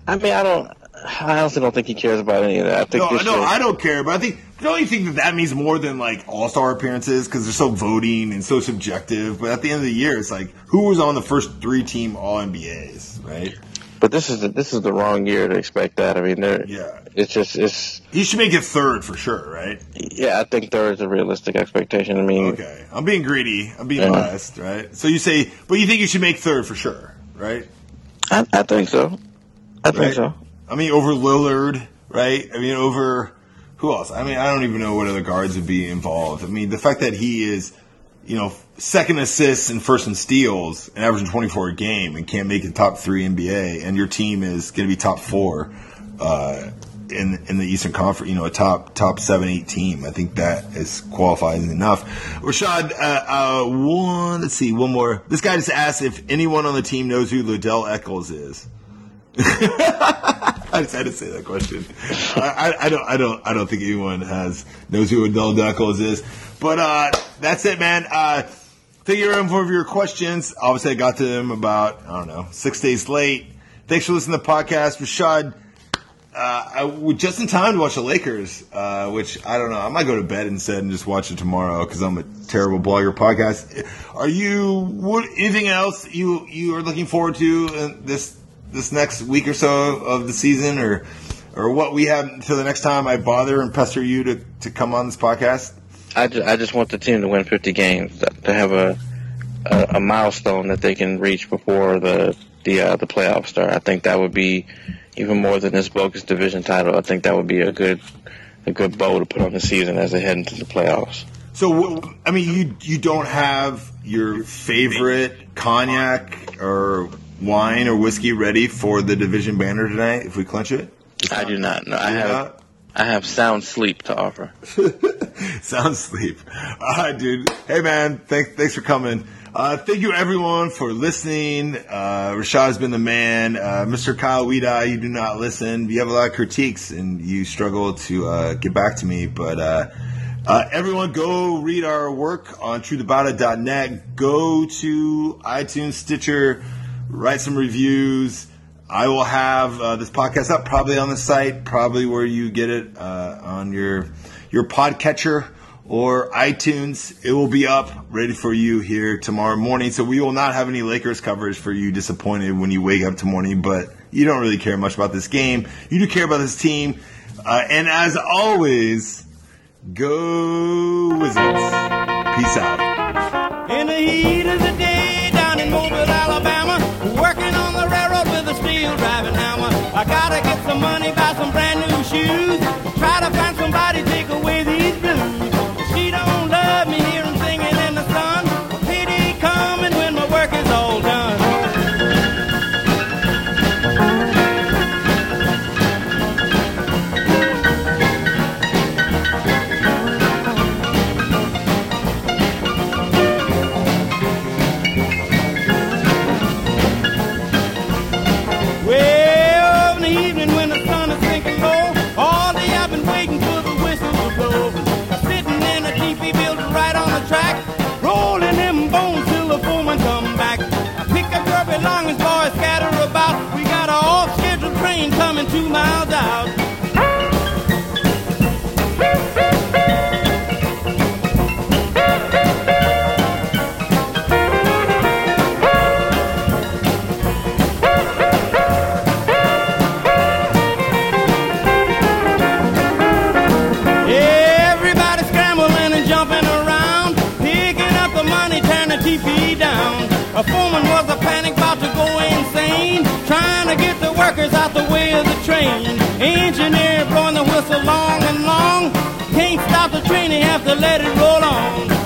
I mean, I don't. I honestly don't think he cares about any of that. I think No, no, year- I don't care. But I think don't you think that that means more than like All Star appearances because they're so voting and so subjective. But at the end of the year, it's like who was on the first three team All NBAs, right? But this is the, this is the wrong year to expect that. I mean. Yeah. It's just it's He should make it third for sure, right? yeah. I think there is a realistic expectation. I mean, Okay, I'm being greedy. I'm being Yeah. biased, right? So you say, but you think you should make third for sure, right? I, I think so. I think Right. so. I mean, over Lillard, right? I mean, over who else? I mean, I don't even know what other guards would be involved. I mean, the fact that he is, you know, second assists and first in steals and averaging 24 a game and can't make the top three NBA, and your team is going to be top four uh, in in the Eastern Conference, you know, a top top seven eight team. I think that is qualifying enough. Rashad, uh, uh, one. Let's see, one more. This guy just asked if anyone on the team knows who Liddell Eccles is. I just had to say that question. I, I, I don't, I don't, I don't think anyone has knows who Adele Duckles is. But uh, that's it, man. Uh, thank you everyone for your questions. Obviously, I got to them about I don't know six days late. Thanks for listening to the podcast, Rashad. Uh, I, we're just in time to watch the Lakers, uh, which I don't know. I might go to bed instead and just watch it tomorrow because I'm a terrible blogger. Podcast. Are you? What? Anything else you you are looking forward to this this next week or so of the season, or or what we have until the next time I bother and pester you to to come on this podcast? I just, I just want the team to win 50 games, to have a a, a milestone that they can reach before the the uh, the playoffs start. I think that would be even more than this bogus division title. I think that would be a good a good bow to put on the season as they head into the playoffs. So I mean, you you don't have your favorite cognac or wine or whiskey ready for the division banner tonight if we clinch it. I do not know. I have not? I have sound sleep to offer. Sound sleep. All right, dude. Hey, man. Thanks, thanks for coming. Uh, thank you, everyone, for listening. Uh, Rashad has been the man. Uh, Mr. Kyle Weidie, you do not listen. You have a lot of critiques, and you struggle to uh, get back to me. But uh, uh, everyone, go read our work on truthaboutit.net. Go to iTunes, Stitcher, write some reviews. I will have uh, this podcast up probably on the site, probably where you get it uh, on your your podcatcher or iTunes. It will be up ready for you here tomorrow morning. So we will not have any Lakers coverage for you disappointed when you wake up tomorrow morning, but you don't really care much about this game. You do care about this team. Uh, and as always, go Wizards. Peace out. In the heat of the day I gotta get some money, buy some brand new shoes, try to find somebody take away miles out. then you have to let it roll on.